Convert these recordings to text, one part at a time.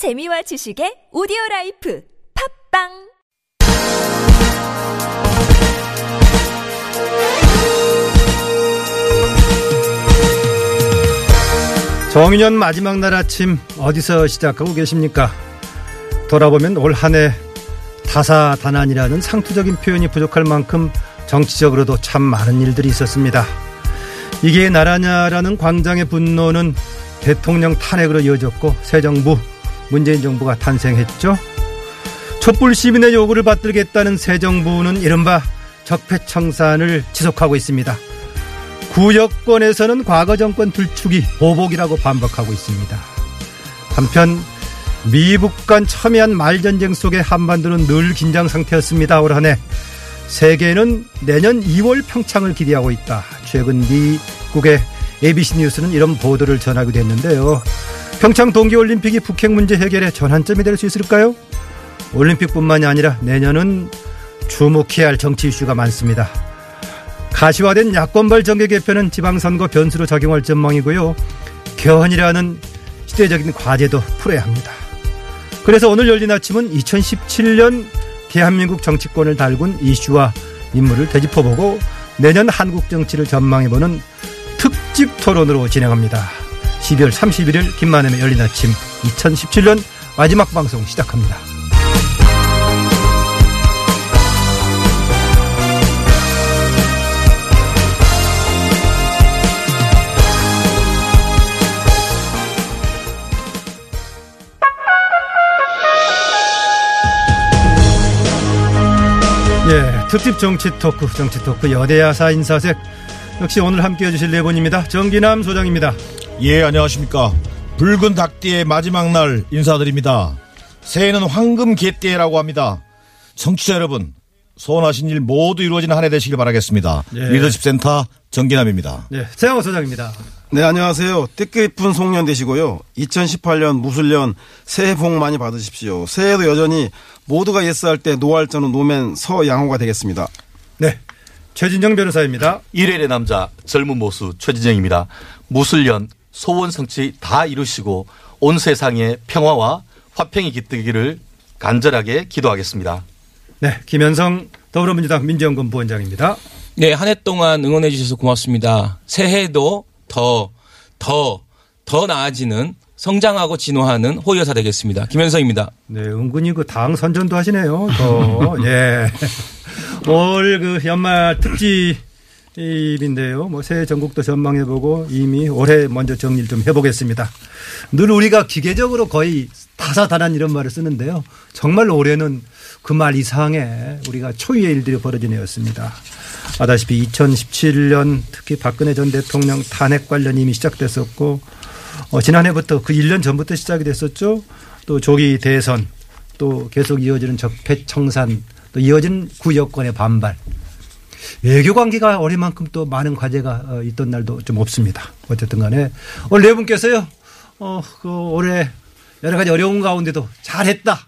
재미와 지식의 오디오 라이프 팟빵 정유년 마지막 날 아침 어디서 시작하고 계십니까? 돌아보면 올 한 해 다사다난이라는 상투적인 표현이 부족할 만큼 정치적으로도 참 많은 일들이 있었습니다. 이게 나라냐라는 광장의 분노는 대통령 탄핵으로 이어졌고 새 정부 문재인 정부가 탄생했죠. 촛불 시민의 요구를 받들겠다는 새 정부는 이른바 적폐청산을 지속하고 있습니다. 구여권에서는 과거 정권 들추기 보복이라고 반박하고 있습니다. 한편 미북 간 첨예한 말전쟁 속에 한반도는 늘 긴장 상태였습니다. 올 한해 세계는 내년 2월 평창을 기대하고 있다. 최근 미국의 ABC 뉴스는 이런 보도를 전하기도 했는데요. 평창 동계올림픽이 북핵 문제 해결의 전환점이 될 수 있을까요? 올림픽뿐만이 아니라 내년은 주목해야 할 정치 이슈가 많습니다. 가시화된 야권발 정계 개편은 지방선거 변수로 작용할 전망이고요. 개헌이라는 시대적인 과제도 풀어야 합니다. 그래서 오늘 열린 아침은 2017년 대한민국 정치권을 달군 이슈와 인물을 되짚어보고 내년 한국 정치를 전망해보는 특집 토론으로 진행합니다. 12월 31일 김만음의 열린 아침 2017년 마지막 방송 시작합니다. 예, 특집 정치 토크, 정치 토크 여대야 사인사색 역시 오늘 함께 해 주실 네 분입니다. 정기남 소장입니다. 예, 안녕하십니까. 붉은 닭띠의 마지막 날 인사드립니다. 새해는 황금 개띠라고 합니다. 청취자 여러분, 소원하신 일 모두 이루어지는 한 해 되시길 바라겠습니다. 예. 리더십 센터 정기남입니다. 네, 세영호 소장입니다. 네, 안녕하세요. 뜻깊은 송년 되시고요. 2018년 무술년 새해 복 많이 받으십시오. 새해도 여전히 모두가 예스할 때 노할 저는 노맨 서양호가 되겠습니다. 네, 최진정 변호사입니다. 일일의 남자 젊은 모수 최진정입니다. 무술년 소원 성취 다 이루시고 온 세상에 평화와 화평이 깃들기를 간절하게 기도하겠습니다. 네, 김현성 더불어민주당 민정근 부원장입니다. 네, 한 해 동안 응원해 주셔서 고맙습니다. 새해에도 더, 더, 더 나아지는 성장하고 진화하는 호위여사 되겠습니다. 김현성입니다. 네, 은근히 그 당 선전도 하시네요. 또, 예. 올 그 연말 특집 인데요. 뭐 새해 전국도 전망해보고 이미 올해 먼저 정리를 좀 해보겠습니다. 늘 우리가 기계적으로 거의 다사다난 이런 말을 쓰는데요. 정말 올해는 그 말 이상의 우리가 초유의 일들이 벌어진 해였습니다. 아다시피 2017년 특히 박근혜 전 대통령 탄핵 관련 이미 시작됐었고 어, 지난해부터 그 1년 전부터 시작이 됐었죠. 또 조기 대선 또 계속 이어지는 적폐 청산 또 이어진 구여권의 반발 외교 관계가 어린 만큼 또 많은 과제가 어, 있던 날도 좀 없습니다. 어쨌든 간에 오늘 네 분께서요. 어, 그 올해 여러 가지 어려운 가운데도 잘했다.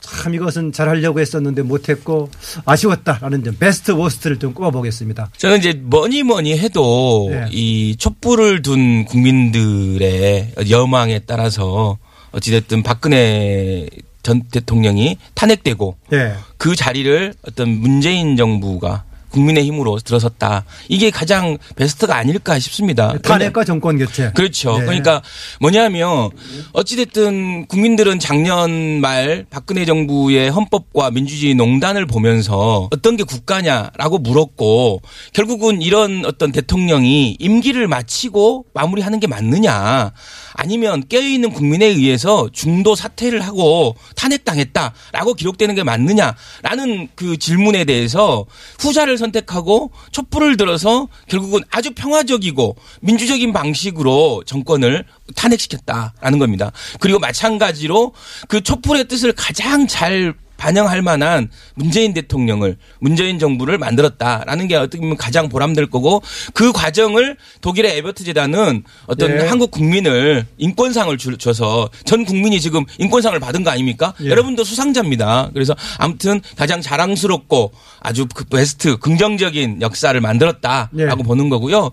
참 이것은 잘하려고 했었는데 못했고 아쉬웠다라는 점 베스트 워스트를 좀 꼽아보겠습니다. 저는 이제 뭐니 뭐니 해도 네. 이 촛불을 둔 국민들의 여망에 따라서 어찌됐든 박근혜 전 대통령이 탄핵되고 예. 그 자리를 어떤 문재인 정부가 국민의 힘으로 들어섰다. 이게 가장 베스트가 아닐까 싶습니다. 탄핵과 정권 교체. 그렇죠. 네. 그러니까 뭐냐면 어찌됐든 국민들은 작년 말 박근혜 정부의 헌법과 민주주의 농단을 보면서 어떤 게 국가냐라고 물었고 결국은 이런 어떤 대통령이 임기를 마치고 마무리하는 게 맞느냐 아니면 깨어있는 국민에 의해서 중도 사퇴를 하고 탄핵당했다라고 기록되는 게 맞느냐라는 그 질문에 대해서 후자를 선택하고 촛불을 들어서 결국은 아주 평화적이고 민주적인 방식으로 정권을 탄핵시켰다라는 겁니다. 그리고 마찬가지로 그 촛불의 뜻을 가장 잘 반영할 만한 문재인 대통령을 문재인 정부를 만들었다라는 게 어떻게 보면 가장 보람될 거고 그 과정을 독일의 에버트 재단은 어떤 예. 한국 국민을 인권상을 주- 줘서 전 국민이 지금 인권상을 받은 거 아닙니까? 예. 여러분도 수상자입니다. 그래서 아무튼 가장 자랑스럽고 아주 그 베스트 긍정적인 역사를 만들었다라고 예. 보는 거고요.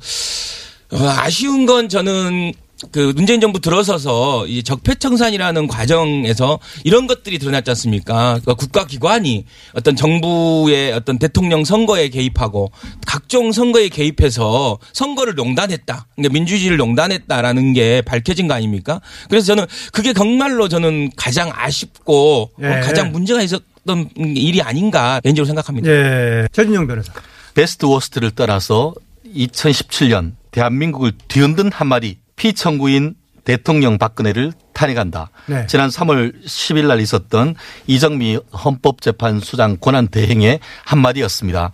어, 아쉬운 건 저는 그 문재인 정부 들어서서 이 적폐청산이라는 과정에서 이런 것들이 드러났지 않습니까? 그러니까 국가기관이 어떤 정부의 어떤 대통령 선거에 개입하고 각종 선거에 개입해서 선거를 농단했다. 그러니까 민주주의를 농단했다라는 게 밝혀진 거 아닙니까? 그래서 저는 그게 정말로 저는 가장 아쉽고 예. 가장 문제가 있었던 일이 아닌가 개인적으로 생각합니다. 예. 최진영 변호사. 베스트 워스트를 떠나서 2017년 대한민국을 뒤흔든 한마디 피청구인 대통령 박근혜를 탄핵한다. 네. 지난 3월 10일 날 있었던 이정미 헌법재판소장 권한 대행의 한마디였습니다.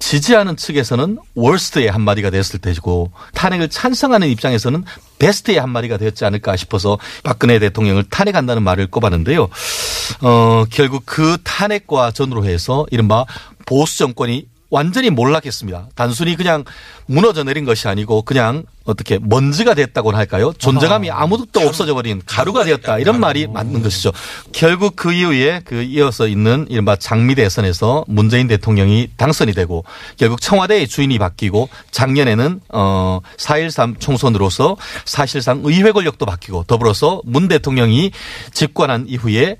지지하는 측에서는 월스트의 한마디가 됐을 테고 탄핵을 찬성하는 입장에서는 베스트의 한마디가 되었지 않을까 싶어서 박근혜 대통령을 탄핵한다는 말을 꼽았는데요. 어, 결국 그 탄핵과 전후로 해서 이른바 보수 정권이 완전히 몰락했습니다. 단순히 그냥 무너져 내린 것이 아니고 그냥 어떻게 먼지가 됐다고나 할까요? 존재감이 아무것도 없어져 버린 가루가 되었다 이런 말이 맞는 것이죠. 결국 그 이후에 그 이어서 있는 이른바 장미 대선에서 문재인 대통령이 당선이 되고 결국 청와대의 주인이 바뀌고 작년에는 어4.13 총선으로서 사실상 의회 권력도 바뀌고 더불어서 문 대통령이 집권한 이후에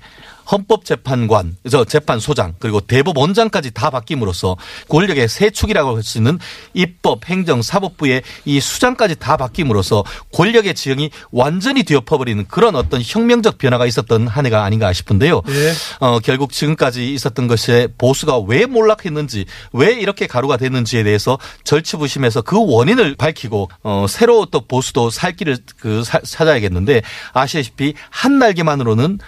헌법재판관, 저 재판소장 그리고 대법원장까지 다 바뀜으로써 권력의 세 축이라고 할 수 있는 입법, 행정, 사법부의 이 수장까지 다 바뀜으로써 권력의 지형이 완전히 뒤엎어버리는 그런 어떤 혁명적 변화가 있었던 한 해가 아닌가 싶은데요. 예. 어, 결국 지금까지 있었던 것에 보수가 왜 몰락했는지 왜 이렇게 가루가 됐는지에 대해서 절치부심해서 그 원인을 밝히고 어, 새로 또 보수도 살 길을 그 사- 찾아야겠는데 아시다시피 한 날개만으로는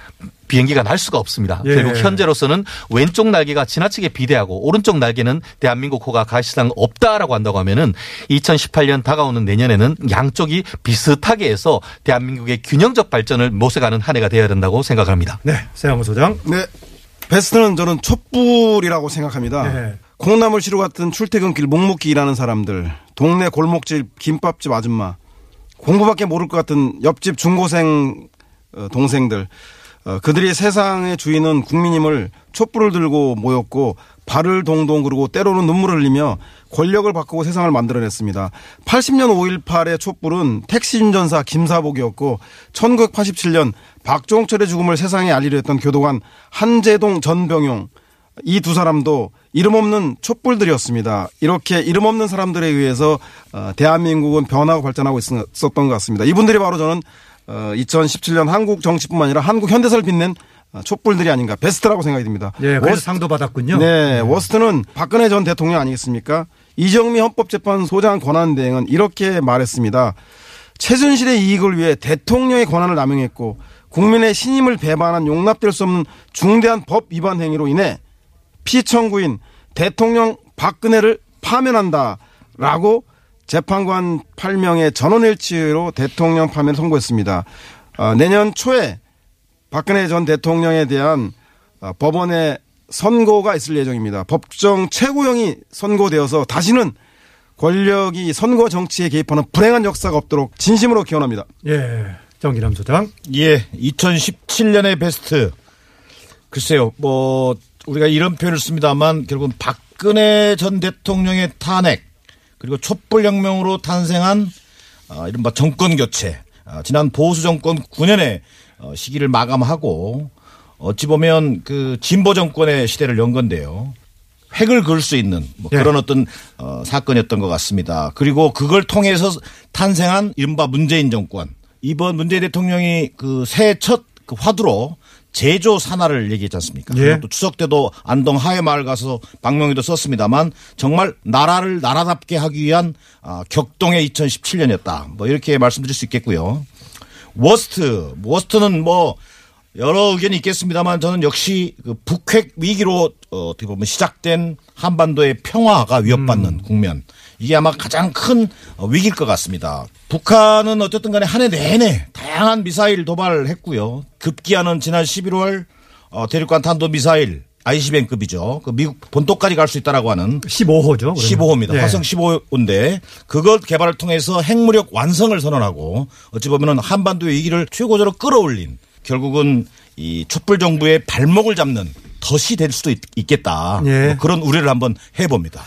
비행기가 날 수가 없습니다. 예. 결국 현재로서는 왼쪽 날개가 지나치게 비대하고 오른쪽 날개는 대한민국 호가 사실상 없다라고 한다고 하면은 2018년 다가오는 내년에는 양쪽이 비슷하게 해서 대한민국의 균형적 발전을 모색하는 한 해가 되어야 된다고 생각합니다. 네. 세영호 소장. 네. 베스트는 저는 촛불이라고 생각합니다. 네. 콩나물 시루 같은 출퇴근길 묵묵히 일하는 사람들, 동네 골목집 김밥집 아줌마, 공부밖에 모를 것 같은 옆집 중고생 어, 동생들, 어, 그들이 세상의 주인은 국민임을 촛불을 들고 모였고 발을 동동 그르고 때로는 눈물을 흘리며 권력을 바꾸고 세상을 만들어냈습니다. 80년 5.18의 촛불은 택시 운전사 김사복이었고 1987년 박종철의 죽음을 세상에 알리려 했던 교도관 한재동 전병용 이 두 사람도 이름 없는 촛불들이었습니다. 이렇게 이름 없는 사람들에 의해서 어, 대한민국은 변하고 발전하고 있었던 것 같습니다. 이분들이 바로 저는 어, 2017년 한국 정치뿐만 아니라 한국 현대사를 빛낸 어, 촛불들이 아닌가 베스트라고 생각이 듭니다. 예. 그래서 wors- 상도 받았군요. 네, worst는 박근혜 전 대통령 아니겠습니까? 이정미 헌법재판소장 권한 대행은 이렇게 말했습니다. 최순실의 이익을 위해 대통령의 권한을 남용했고 국민의 신임을 배반한 용납될 수 없는 중대한 법 위반 행위로 인해 피청구인 대통령 박근혜를 파면한다라고 재판관 8명의 전원일치로 대통령 파면을 선고했습니다. 어, 내년 초에 박근혜 전 대통령에 대한 어, 법원의 선고가 있을 예정입니다. 법정 최고형이 선고되어서 다시는 권력이 선거 정치에 개입하는 불행한 역사가 없도록 진심으로 기원합니다. 예. 정기남 소장. 예, 2017년의 베스트. 글쎄요, 뭐, 우리가 이런 표현을 씁니다만 결국은 박근혜 전 대통령의 탄핵, 그리고 촛불혁명으로 탄생한, 아, 이른바 정권 교체, 아, 지난 보수 정권 9년의 어, 시기를 마감하고, 어찌 보면 그 진보 정권의 시대를 연 건데요. 획을 그을 수 있는 뭐 예. 그런 어떤 어, 사건이었던 것 같습니다. 그리고 그걸 통해서 탄생한 이른바 문재인 정권. 이번 문재인 대통령이 그 새해 첫 그 화두로 제조 산하를 얘기했지 않습니까? 예. 그것도 추석 때도 안동 하회마을 가서 방명회도 썼습니다만 정말 나라를 나라답게 하기 위한 아, 격동의 2017년이었다. 뭐 이렇게 말씀드릴 수 있겠고요. worst, worst는 뭐 여러 의견이 있겠습니다만 저는 역시 그 북핵 위기로 어, 어떻게 보면 시작된 한반도의 평화가 위협받는 국면 이게 아마 가장 큰 어, 위기일 것 같습니다. 북한은 어쨌든 간에 한 해 내내 다양한 미사일 도발을 했고요. 급기야는 지난 11월 어, 대륙간 탄도 미사일 ICBM급이죠. 그 미국 본토까지 갈 수 있다라고 하는 15호죠. 15호입니다. 예. 화성 15호인데 그것 개발을 통해서 핵무력 완성을 선언하고 어찌 보면은 한반도의 위기를 최고조로 끌어올린 결국은 이 촛불 정부의 발목을 잡는 덫이 될 수도 있, 겠다 뭐 예. 그런 우려를 한번 해봅니다.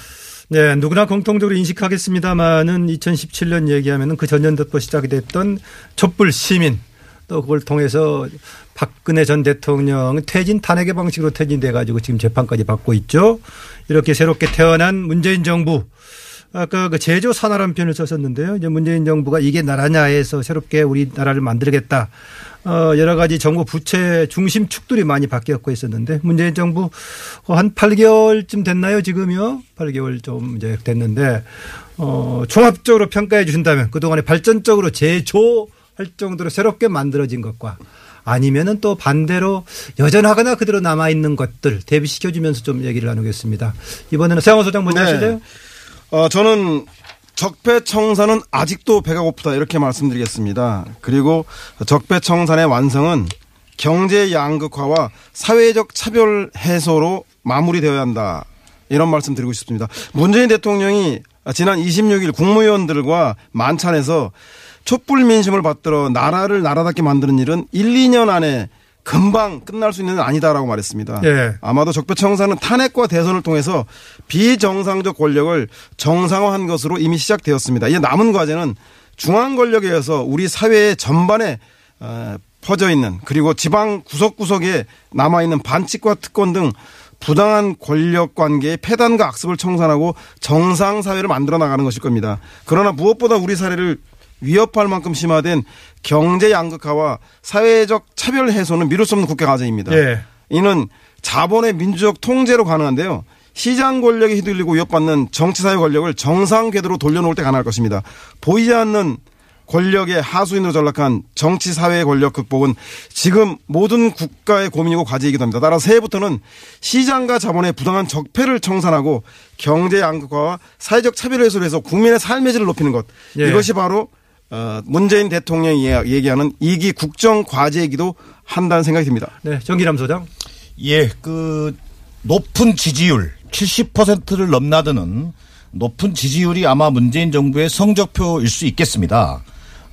네, 누구나 공통적으로 인식하겠습니다만은 2017년 얘기하면은 그 전년부터 시작이 됐던 촛불 시민 또 그걸 통해서 박근혜 전 대통령 퇴진 탄핵의 방식으로 퇴진돼 가지고 지금 재판까지 받고 있죠. 이렇게 새롭게 태어난 문재인 정부 아까 그 제조 산화라는 표현을 썼었는데요. 이제 문재인 정부가 이게 나라냐 해서 새롭게 우리나라를 만들겠다. 어, 여러 가지 정부 부채 중심 축들이 많이 바뀌었고 있었는데 문재인 정부 한 8개월쯤 됐나요 지금요? 8개월 좀 이제 됐는데 어, 종합적으로 평가해 주신다면 그동안에 발전적으로 제조할 정도로 새롭게 만들어진 것과 아니면은 또 반대로 여전하거나 그대로 남아 있는 것들 대비시켜 주면서 좀 얘기를 나누겠습니다. 이번에는 세영호 소장 먼저 네. 하실래요? 어, 저는 적폐청산은 아직도 배가 고프다 이렇게 말씀드리겠습니다. 그리고 적폐청산의 완성은 경제 양극화와 사회적 차별 해소로 마무리되어야 한다. 이런 말씀 드리고 싶습니다. 문재인 대통령이 지난 26일 국무위원들과 만찬에서 촛불 민심을 받들어 나라를 나라답게 만드는 일은 1, 2년 안에 금방 끝날 수 있는 일 아니다라고 말했습니다. 예. 아마도 적폐청산은 탄핵과 대선을 통해서 비정상적 권력을 정상화한 것으로 이미 시작되었습니다. 이제 남은 과제는 중앙 권력에 의해서 우리 사회의 전반에 어, 퍼져 있는 그리고 지방 구석구석에 남아 있는 반칙과 특권 등 부당한 권력 관계의 폐단과 악습을 청산하고 정상 사회를 만들어 나가는 것일 겁니다. 그러나 무엇보다 우리 사회를 위협할 만큼 심화된 경제 양극화와 사회적 차별 해소는 미룰 수 없는 국가 과제입니다. 예. 이는 자본의 민주적 통제로 가능한데요. 시장 권력에 휘둘리고 위협받는 정치사회 권력을 정상 궤도로 돌려놓을 때 가능할 것입니다. 보이지 않는 권력의 하수인으로 전락한 정치 사회의 권력 극복은 지금 모든 국가의 고민이고 과제이기도 합니다. 따라서 새해부터는 시장과 자본의 부당한 적폐를 청산하고 경제 양극화와 사회적 차별 해소를 해서 국민의 삶의 질을 높이는 것. 예. 이것이 바로 어, 문재인 대통령이 얘기하는 이기 국정 과제이기도 한다는 생각이 듭니다. 네, 정기람 소장. 예, 그 높은 지지율 70%를 넘나드는 높은 지지율이 아마 문재인 정부의 성적표일 수 있겠습니다.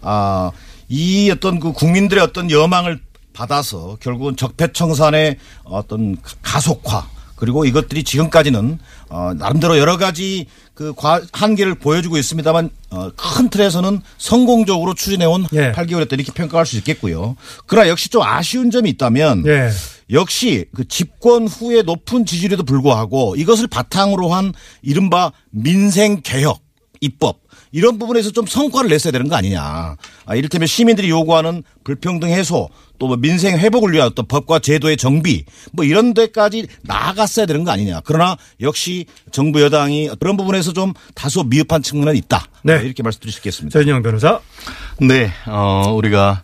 아, 이 어떤 그 국민들의 어떤 여망을 받아서 결국은 적폐청산의 어떤 가속화 그리고 이것들이 지금까지는 어 나름대로 여러 가지 그 과- 한계를 보여주고 있습니다만 어, 큰 틀에서는 성공적으로 추진해온 예. 8개월이었다 이렇게 평가할 수 있겠고요. 그러나 역시 좀 아쉬운 점이 있다면 예. 역시 그 집권 후에 높은 지지율에도 불구하고 이것을 바탕으로 한 이른바 민생 개혁 입법 이런 부분에서 좀 성과를 냈어야 되는 거 아니냐. 아, 이를테면 시민들이 요구하는 불평등 해소 또 뭐 민생 회복을 위한 어떤 법과 제도의 정비 뭐 이런 데까지 나아갔어야 되는 거 아니냐. 그러나 역시 정부 여당이 그런 부분에서 좀 다소 미흡한 측면은 있다. 네. 어, 이렇게 말씀드릴 수 있겠습니다. 전인영 변호사. 네, 어, 우리가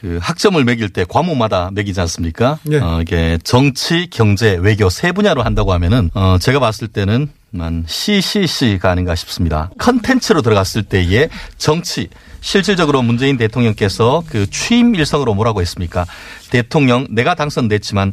그 학점을 매길 때 과목마다 매기지 않습니까? 네. 어, 이게 정치, 경제, 외교 세 분야로 한다고 하면은 어, 제가 봤을 때는 한 CCC가 아닌가 싶습니다. 컨텐츠로 들어갔을 때의 정치 실질적으로 문재인 대통령께서 그 취임 일성으로 뭐라고 했습니까? 대통령 내가 당선됐지만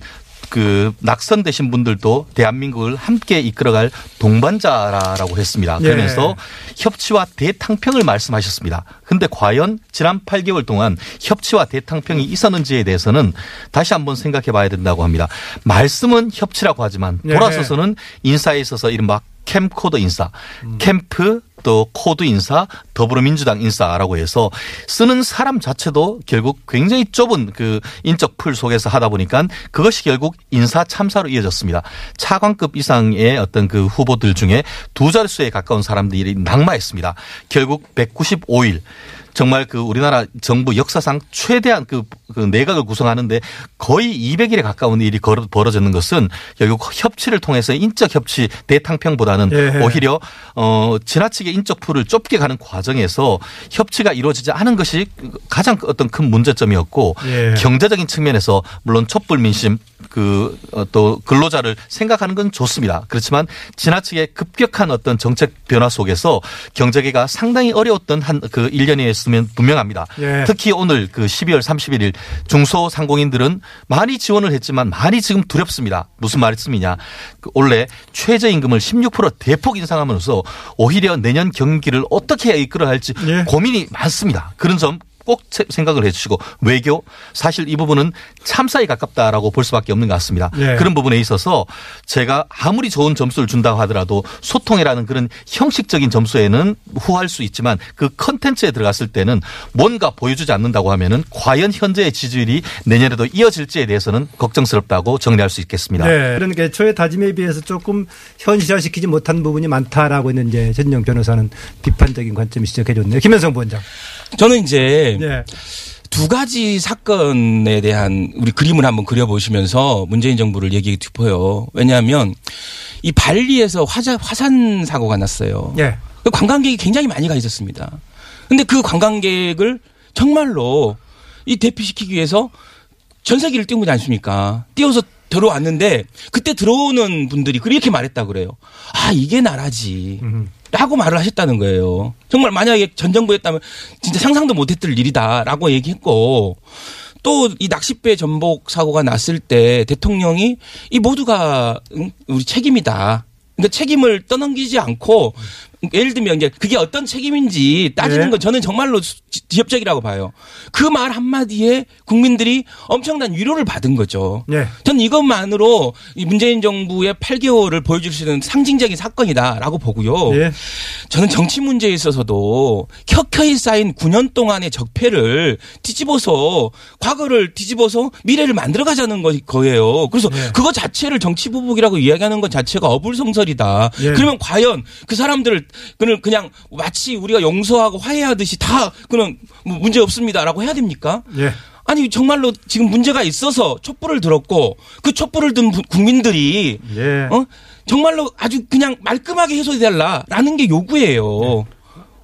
그 낙선되신 분들도 대한민국을 함께 이끌어갈 동반자라고 했습니다. 예. 그러면서 협치와 대탕평을 말씀하셨습니다. 근데 과연 지난 8개월 동안 협치와 대탕평이 있었는지에 대해서는 다시 한번 생각해 봐야 된다고 합니다. 말씀은 협치라고 하지만 예. 돌아서서는 인사에 있어서 이른바 캠코더 인사, 음. 캠프 또 코드 인사, 더불어민주당 인사라고 해서 쓰는 사람 자체도 결국 굉장히 좁은 그 인적 풀 속에서 하다 보니까 그것이 결국 인사 참사로 이어졌습니다. 차관급 이상의 어떤 그 후보들 중에 두 자릿수에 가까운 사람들이 낙마했습니다. 결국 195일 정말 그 우리나라 정부 역사상 최대한 그, 그 내각을 구성하는데 거의 200일에 가까운 일이 벌어졌는 것은 결국 협치를 통해서 인적 협치 대탕평보다는 예. 오히려 어 지나치게 인적 풀을 좁게 가는 과정에서 협치가 이루어지지 않은 것이 가장 어떤 큰 문제점이었고 예. 경제적인 측면에서 물론 촛불 민심 그 또 근로자를 생각하는 건 좋습니다. 그렇지만 지나치게 급격한 어떤 정책 변화 속에서 경제계가 상당히 어려웠던 한 그 1년이었으면 분명합니다. 예. 특히 오늘 그 12월 31일 중소상공인들은 많이 지원을 했지만 많이 지금 두렵습니다. 무슨 말씀이냐. 그 원래 최저임금을 16% 대폭 인상하면서 오히려 내년 경기를 어떻게 이끌어야 할지 예. 고민이 많습니다. 그런 점 꼭 세- 생각을 해주시고 외교 사실 이 부분은 참사에 가깝다라고 볼 수밖에 없는 것 같습니다. 예. 그런 부분에 있어서 제가 아무리 좋은 점수를 준다고 하더라도 소통이라는 그런 형식적인 점수에는 후할 수 있지만 그 컨텐츠에 들어갔을 때는 뭔가 보여주지 않는다고 하면은 과연 현재의 지지율이 내년에도 이어질지에 대해서는 걱정스럽다고 정리할 수 있겠습니다. 네. 그런 애초에 다짐에 비해서 조금 현실화시키지 못한 부분이 많다라고 있는 이제 전영 변호사는 비판적인 관점이 지적해 줬네요. 김현성 부원장. 저는 이제 네. 두 가지 사건에 대한 우리 그림을 한번 그려보시면서 문재인 정부를 얘기 짚어요. 왜냐하면 이 발리에서 화자, 화산 사고가 났어요. 예. 그 관광객이 굉장히 많이 가 있었습니다. 근데 그 관광객을 정말로 이 대피시키기 위해서 전 세계를 띄운 거지 않습니까? 띄워서 들어왔는데 그때 들어오는 분들이 그렇게 말했다 그래요. 아, 이게 나라지. 라고 말을 하셨다는 거예요. 정말 만약에 전 정부였다면 진짜 상상도 못했을 일이다라고 얘기했고 또 이 낚싯배 전복 사고가 났을 때 대통령이 이 모두가 응? 우리 책임이다. 그러니까 책임을 떠넘기지 않고 예를 들면 이제 그게 어떤 책임인지 따지는 네. 건 저는 정말로 지- 지엽적이라고 봐요. 그 말 한마디에 국민들이 엄청난 위로를 받은 거죠. 네. 전 이것만으로 이 문재인 정부의 8개월을 보여줄 수 있는 상징적인 사건이다라고 보고요. 예. 저는 정치 문제에 있어서도 켜켜이 쌓인 9년 동안의 적폐를 뒤집어서 과거를 뒤집어서 미래를 만들어 가자는 거- 거예요. 그래서 예. 그거 자체를 정치 보복이라고 이야기하는 것 자체가 어불성설이다. 예. 그러면 과연 그 사람들을 그는 그냥 마치 우리가 용서하고 화해하듯이 다 그는 뭐 문제 없습니다라고 해야 됩니까? 예. 아니 정말로 지금 문제가 있어서 촛불을 들었고 그 촛불을 든 부- 국민들이 예. 어 정말로 아주 그냥 말끔하게 해소해달라라는 게 요구예요.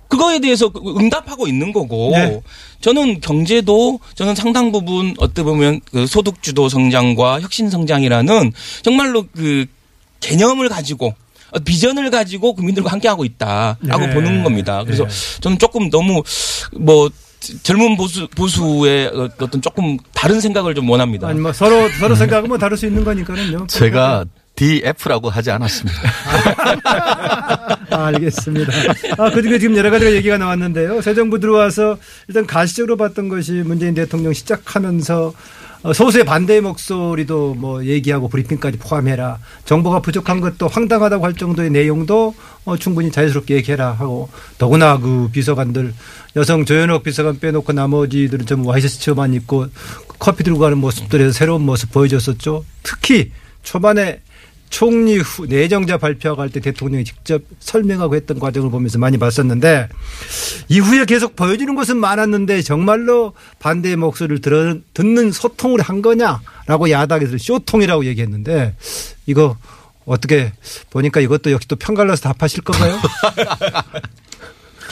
그거에 대해서 그 응답하고 있는 거고 네. 저는 경제도 저는 상당 부분 어떻게 보면 그 소득 주도 성장과 혁신 성장이라는 정말로 그 개념을 가지고 어, 비전을 가지고 국민들과 함께하고 있다라고 네. 보는 겁니다. 그래서 네. 저는 조금 너무 뭐 젊은 보수 보수의 어떤 조금 다른 생각을 좀 원합니다. 아니 뭐 서로 서로 생각은 뭐 다를 수 있는 거니까요. 제가 DF라고 하지 않았습니다. 아, 알겠습니다. 아, 그중에 지금 여러 가지가 얘기가 나왔는데요. 새 정부 들어와서 일단 가시적으로 봤던 것이 문재인 대통령 시작하면서 어, 소수의 반대의 목소리도 뭐 얘기하고 브리핑까지 포함해라. 정보가 부족한 것도 황당하다고 할 정도의 내용도 어, 충분히 자유스럽게 얘기해라 하고 더구나 그 비서관들 여성 조현옥 비서관 빼놓고 나머지들은 좀 와이셔츠만 입고 커피 들고 가는 모습들에서 새로운 모습 보여줬었죠. 특히 초반에 총리 후 내정자 발표하고 할때 대통령이 직접 설명하고 했던 과정을 보면서 많이 봤었는데 이후에 계속 보여주는 것은 많았는데 정말로 반대의 목소리를 들어, 듣는 소통을 한 거냐라고 야당에서 쇼통이라고 얘기했는데 이거 어떻게 보니까 이것도 역시 또 편갈라서 답하실 건가요?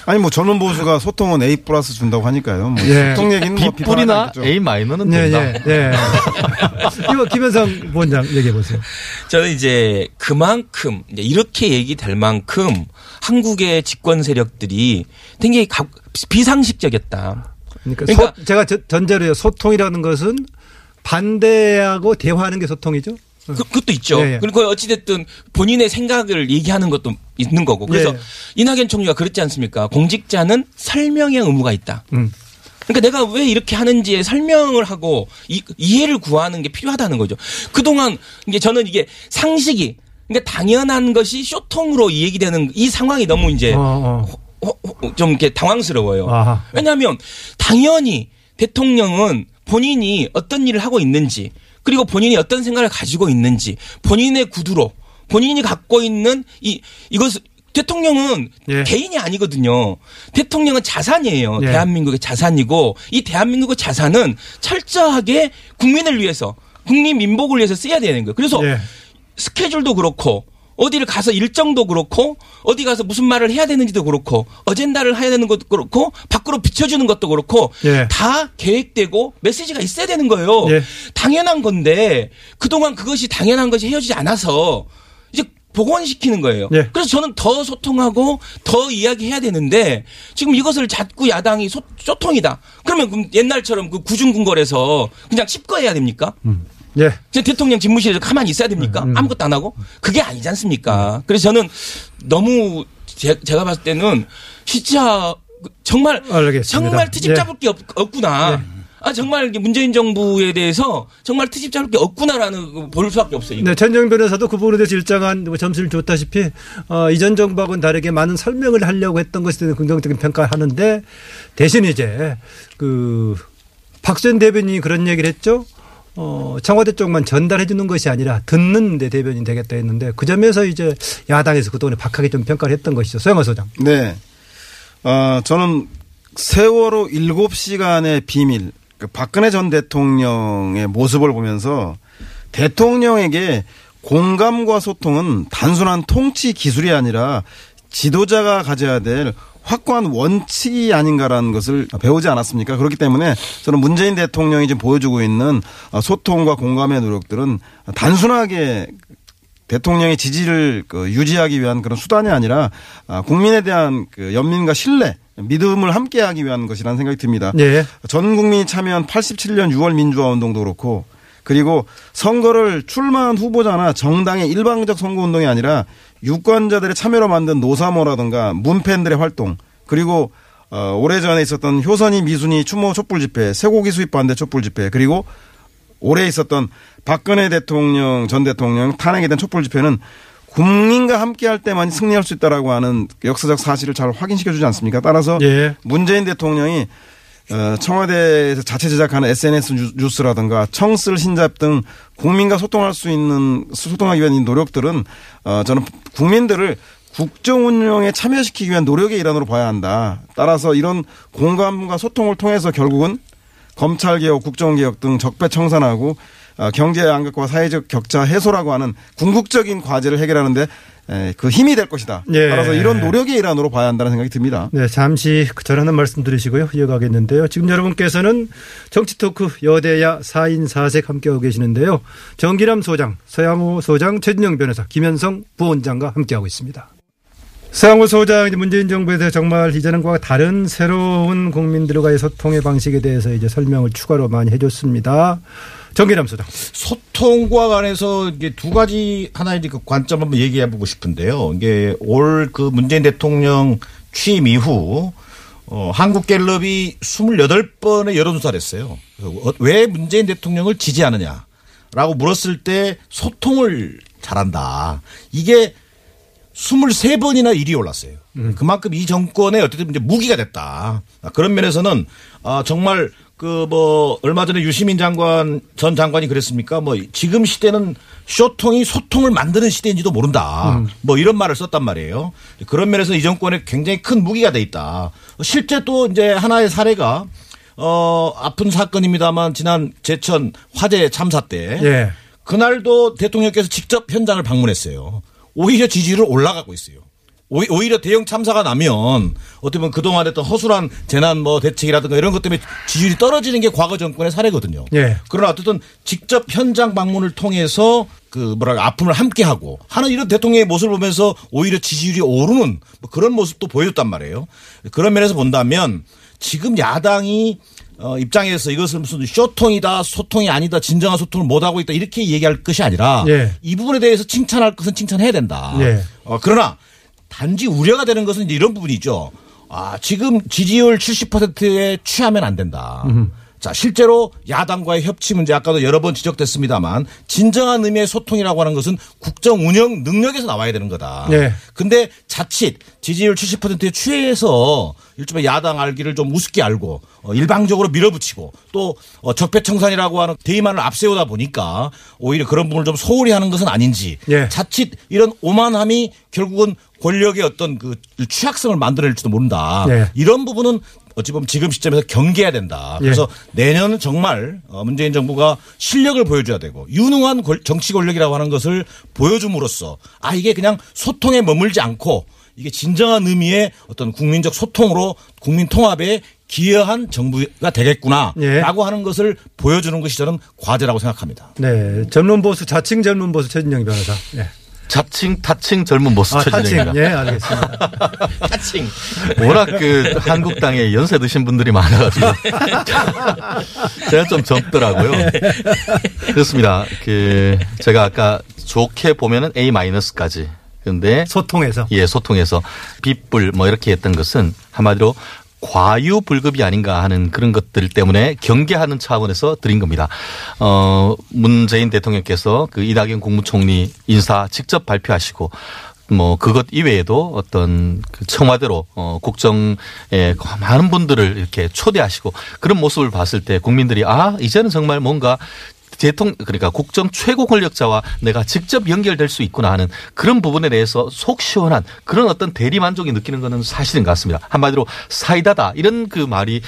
아니 뭐 젊은 보수가 소통은 A 플러스 준다고 하니까요. 뭐 예. 소통 얘기는 뭐 B뿔이나. A 마이너는 네, 된다. 네, 네. 이거 김현성 부원장 얘기해 보세요. 저는 이제 그만큼 이렇게 얘기될 만큼 한국의 집권 세력들이 굉장히 가- 비상식적이었다. 그러니까, 그러니까- 소- 제가 저- 전제로요. 소통이라는 것은 반대하고 대화하는 게 소통이죠. 그, 그것도 있죠. 예, 예. 그리고 어찌됐든 본인의 생각을 얘기하는 것도 있는 거고. 그래서 예. 이낙연 총리가 그랬지 않습니까? 공직자는 설명의 의무가 있다. 음. 그러니까 내가 왜 이렇게 하는지에 설명을 하고 이, 이해를 구하는 게 필요하다는 거죠. 그동안 이게 저는 이게 상식이 그러니까 당연한 것이 쇼통으로 이 얘기되는 이 상황이 너무 이제 어, 어. 좀 이렇게 당황스러워요. 아하. 왜냐하면 당연히 대통령은 본인이 어떤 일을 하고 있는지 그리고 본인이 어떤 생각을 가지고 있는지 본인의 구두로 본인이 갖고 있는 이 이것을 대통령은 예. 개인이 아니거든요. 대통령은 자산이에요. 예. 대한민국의 자산이고 이 대한민국의 자산은 철저하게 국민을 위해서 국민 민복을 위해서 써야 되는 거예요. 그래서 예. 스케줄도 그렇고 어디를 가서 일정도 그렇고 어디 가서 무슨 말을 해야 되는지도 그렇고 어젠다를 해야 되는 것도 그렇고 밖으로 비춰주는 것도 그렇고 예. 다 계획되고 메시지가 있어야 되는 거예요. 예. 당연한 건데 그동안 그것이 당연한 것이 헤어지지 않아서 이제 복원시키는 거예요. 예. 그래서 저는 더 소통하고 더 이야기해야 되는데 지금 이것을 자꾸 야당이 소, 소통이다. 그러면 그럼 옛날처럼 그 구중궁궐에서 그냥 칩거해야 됩니까? 예. 지금 대통령 집무실에서 가만히 있어야 됩니까? 아무것도 안 하고? 그게 아니지 않습니까? 그래서 저는 너무 제, 가 봤을 때는 진짜 정말 알겠습니다. 정말 트집 예. 잡을 게 없, 없구나. 아 정말 문재인 정부에 대해서 정말 트집 잡을 게 없구나라는 볼 수밖에 없어요. 이거. 네, 전정 변호사도 그 부분에 대해서 일정한 뭐 점수를 줬다시피 어, 이전 정부하고는 다르게 많은 설명을 하려고 했던 것에 대해서 긍정적인 평가를 하는데 대신 이제 그 박수현 대변인이 그런 얘기를 했죠. 어, 청와대 쪽만 전달해 주는 것이 아니라 듣는 데 대변인 되겠다 했는데 그 점에서 이제 야당에서 그동안에 박하게 좀 평가를 했던 것이죠. 소영화 소장. 네. 어, 저는 세월호 7시간의 비밀, 그 박근혜 전 대통령의 모습을 보면서 대통령에게 공감과 소통은 단순한 통치 기술이 아니라 지도자가 가져야 될 확고한 원칙이 아닌가라는 것을 배우지 않았습니까? 그렇기 때문에 저는 문재인 대통령이 지금 보여주고 있는 소통과 공감의 노력들은 단순하게 대통령의 지지를 그 유지하기 위한 그런 수단이 아니라 아, 국민에 대한 그 연민과 신뢰, 믿음을 함께하기 위한 것이라는 생각이 듭니다. 예. 전 국민이 참여한 87년 6월 민주화 운동도 그렇고 그리고 선거를 출마한 후보자나 정당의 일방적 선거 운동이 아니라 유권자들의 참여로 만든 노사모라든가 문팬들의 활동 그리고 어, 오래전에 있었던 효선이 미순이 추모 촛불 집회, 쇠고기 수입 반대 촛불 집회 그리고 올해 있었던 박근혜 대통령 전 대통령 탄핵에 대한 촛불 집회는 국민과 함께할 때만 승리할 수 있다라고 하는 역사적 사실을 잘 확인시켜주지 않습니까? 따라서 예. 문재인 대통령이 어, 청와대에서 자체 제작하는 SNS 뉴- 뉴스라든가 청쓸신잡 등 국민과 소통할 수 있는 소통하기 위한 이 노력들은 어, 저는 국민들을 국정 운영에 참여시키기 위한 노력의 일환으로 봐야 한다. 따라서 이런 공감과 소통을 통해서 결국은 검찰 개혁, 국정 개혁 등 적폐 청산하고 어, 경제 양극화 사회적 격차 해소라고 하는 궁극적인 과제를 해결하는데 에, 그 힘이 될 것이다. 예. 따라서 이런 노력의 일환으로 봐야 한다는 생각이 듭니다. 네, 잠시 전하는 말씀 드리시고요. 이어가겠는데요. 지금 여러분께서는 정치 토크 여대야 4인 4색 함께하고 계시는데요. 정기남 소장, 서양호 소장, 최진영 변호사, 김현성 부원장과 함께하고 있습니다. 서양호 소장, 이제 문재인 정부에 대해서 정말 이전과 다른 새로운 국민들과의 소통의 방식에 대해서 이제 설명을 추가로 많이 해줬습니다. 정기남 소장. 소통과 관해서 이게 두 가지 하나의 그 관점 한번 얘기해 보고 싶은데요. 이게 올 그 문재인 대통령 취임 이후 어, 한국갤럽이 28번의 여론조사를 했어요. 어, 왜 문재인 대통령을 지지하느냐 라고 물었을 때 소통을 잘한다. 이게 23번이나 1위 올랐어요. 그만큼 이 정권의 어쨌든 이제 무기가 됐다. 아, 그런 면에서는 아, 정말 그 뭐 얼마 전에 유시민 장관 전 장관이 그랬습니까? 뭐 지금 시대는 쇼통이 소통을 만드는 시대인지도 모른다. 뭐 이런 말을 썼단 말이에요. 그런 면에서 이 정권에 굉장히 큰 무기가 돼 있다. 실제 또 이제 하나의 사례가 어 아픈 사건입니다만 지난 제천 화재 참사 때 예. 그날도 대통령께서 직접 현장을 방문했어요. 오히려 지지율은 올라가고 있어요. 오히- 오히려 대형 참사가 나면 어떻게 보면 그동안 했던 허술한 재난 뭐 대책이라든가 이런 것 때문에 지지율이 떨어지는 게 과거 정권의 사례거든요. 예. 그러나 어쨌든 직접 현장 방문을 통해서 그 뭐랄까 아픔을 함께하고 하는 이런 대통령의 모습을 보면서 오히려 지지율이 오르는 뭐 그런 모습도 보여줬단 말이에요. 그런 면에서 본다면 지금 야당이 어, 입장에서 이것을 무슨 쇼통이다, 소통이 아니다, 진정한 소통을 못하고 있다 이렇게 얘기할 것이 아니라 예. 이 부분에 대해서 칭찬할 것은 칭찬해야 된다. 예. 어, 그러나 단지 우려가 되는 것은 이런 부분이죠. 아, 지금 지지율 70%에 취하면 안 된다. 자, 실제로 야당과의 협치 문제 아까도 여러 번 지적됐습니다만 진정한 의미의 소통이라고 하는 것은 국정 운영 능력에서 나와야 되는 거다. 네. 근데 자칫 지지율 70%에 취해서 일종의 야당 알기를 좀 우습게 알고 어, 일방적으로 밀어붙이고 또 어, 적폐청산이라고 하는 대의만을 앞세우다 보니까 오히려 그런 부분을 좀 소홀히 하는 것은 아닌지 예. 자칫 이런 오만함이 결국은 권력의 어떤 그 취약성을 만들어낼지도 모른다. 예. 이런 부분은 어찌 보면 지금 시점에서 경계해야 된다. 그래서 내년은 정말 어, 문재인 정부가 실력을 보여줘야 되고 유능한 권- 정치 권력이라고 하는 것을 보여줌으로써 아 이게 그냥 소통에 머물지 않고 이게 진정한 의미의 어떤 국민적 소통으로 국민 통합에 기여한 정부가 되겠구나라고 예. 하는 것을 보여주는 것이 저는 과제라고 생각합니다. 네. 전문 보수, 자칭 전문 보수 최진영 변호사. 예. 자칭 타칭 젊은 보수 아, 타칭. 최진영입니다. 예, 알겠습니다. 타칭. 워낙 그 한국당에 연세 드신 분들이 많아가지고 제가 좀 젊더라고요. 그렇습니다. 그 제가 아까 좋게 보면은 A 마이너스까지. 근데 소통해서. 예 소통해서 빗불 뭐 이렇게 했던 것은 한마디로 과유불급이 아닌가 하는 그런 것들 때문에 경계하는 차원에서 드린 겁니다. 어, 문재인 대통령께서 그 이낙연 국무총리 인사 직접 발표하시고 뭐 그것 이외에도 어떤 그 청와대로 어 국정에 많은 분들을 이렇게 초대하시고 그런 모습을 봤을 때 국민들이 아 이제는 정말 뭔가 대통령 그러니까 국정 최고 권력자와 내가 직접 연결될 수 있구나 하는 그런 부분에 대해서 속 시원한 그런 어떤 대리 만족이 느끼는 것은 사실인 것 같습니다. 한마디로 사이다다 이런 그 말이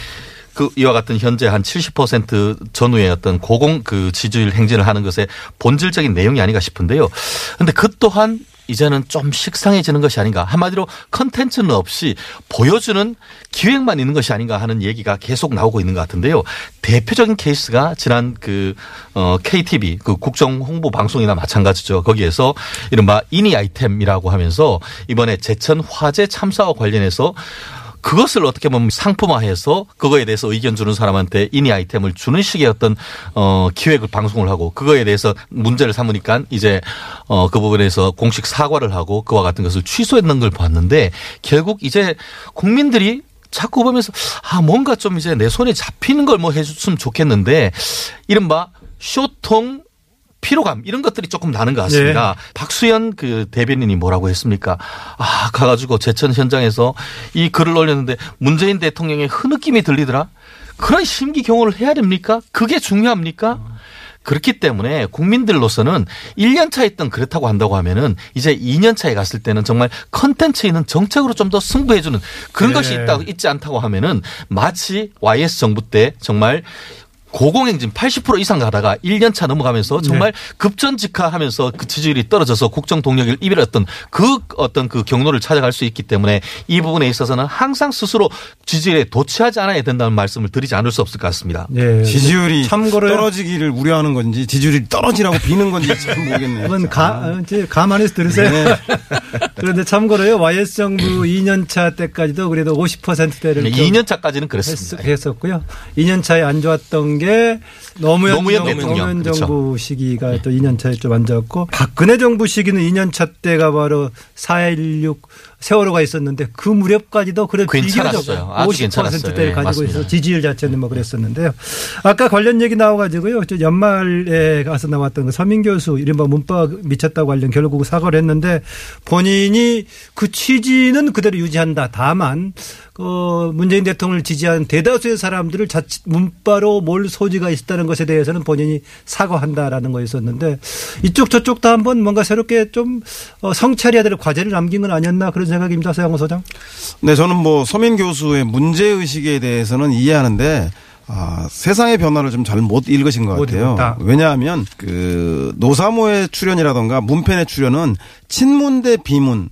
그 이와 같은 현재 한 70% 전후의 어떤 고공 그 지지율 행진을 하는 것의 본질적인 내용이 아닌가 싶은데요. 근데 그 또한 이제는 좀 식상해지는 것이 아닌가. 한마디로 컨텐츠는 없이 보여주는 기획만 있는 것이 아닌가 하는 얘기가 계속 나오고 있는 것 같은데요. 대표적인 케이스가 지난 그, 어, KTV 그 국정 홍보 방송이나 마찬가지죠. 거기에서 이른바 이니 아이템이라고 하면서 이번에 제천 화재 참사와 관련해서 그것을 어떻게 보면 상품화해서 그거에 대해서 의견 주는 사람한테 인이 아이템을 주는 식의 어떤 어 기획을 방송을 하고 그거에 대해서 문제를 삼으니까 이제 어그 부분에서 공식 사과를 하고 그와 같은 것을 취소했는 걸 봤는데 결국 이제 국민들이 자꾸 보면서 아 뭔가 좀 이제 내 손에 잡히는 걸 뭐 해줬으면 좋겠는데 이른바 쇼통 피로감 이런 것들이 조금 나는 것 같습니다. 예. 박수현 그 대변인이 뭐라고 했습니까? 아 가가지고 제천 현장에서 이 글을 올렸는데 문재인 대통령의 흐느낌이 들리더라. 그런 심기 경호를 해야 됩니까? 그게 중요합니까? 그렇기 때문에 국민들로서는 1년 차에 있던 그렇다고 한다고 하면은 이제 2년 차에 갔을 때는 정말 컨텐츠 있는 정책으로 좀 더 승부해주는 그런 네. 것이 있다 있지 않다고 하면은 마치 YS 정부 때 정말 고공행진 80% 이상 가다가 1년 차 넘어가면서 정말 급전직하하면서 그 지지율이 떨어져서 국정 동력을 잃었던 그 어떤 그 경로를 찾아갈 수 있기 때문에 이 부분에 있어서는 항상 스스로 지지율에 도취하지 않아야 된다는 말씀을 드리지 않을 수 없을 것 같습니다. 예. 지지율이 참고로요. 떨어지기를 우려하는 건지 지지율이 떨어지라고 비는 건지 잘 모르겠네요. 한번 가, 어, 이제 감안해서 들으세요. 그런데 참고로요, YS 정부 2년 차 때까지도 그래도 50%대를 2년 차까지는 그랬습니다. 했었고요. 2년 차에 안 좋았던 게 노무현, 노무현 정부, 대통령. 노무현 그렇죠. 정부 시기가 또 2년 차에 좀안 좋았고 박근혜 정부 시기는 2년 차 때가 바로 4.16 세월호가 있었는데 그 무렵까지도 그래 괜찮았어요. 아주 괜찮았어요. 50%대를 예, 가지고 맞습니다. 있어서 지지율 자체는 뭐 그랬었는데요. 아까 관련 얘기 나와가지고요. 저 연말에 가서 나왔던 그 서민 교수 이른바 문법 미쳤다고 관련 결국 사과를 했는데 본인이 그 취지는 그대로 유지한다. 다만 그 문재인 대통령을 지지하는 대다수의 사람들을 자칫 문바로 몰 소지가 있다는 것에 대해서는 본인이 사과한다라는 거였었는데 이쪽 저쪽 다 한번 뭔가 새롭게 좀 어, 성찰해야 될 과제를 남긴 건 아니었나 그런 생각 입니다. 서양호 소장. 네, 저는 뭐 서민 교수의 문제 의식에 대해서는 이해하는데 아, 세상의 변화를 좀 잘 못 읽으신 것못 같아요. 왜냐하면 그 노사모의 출연이라던가 문펜의 출연은 친문 대 비문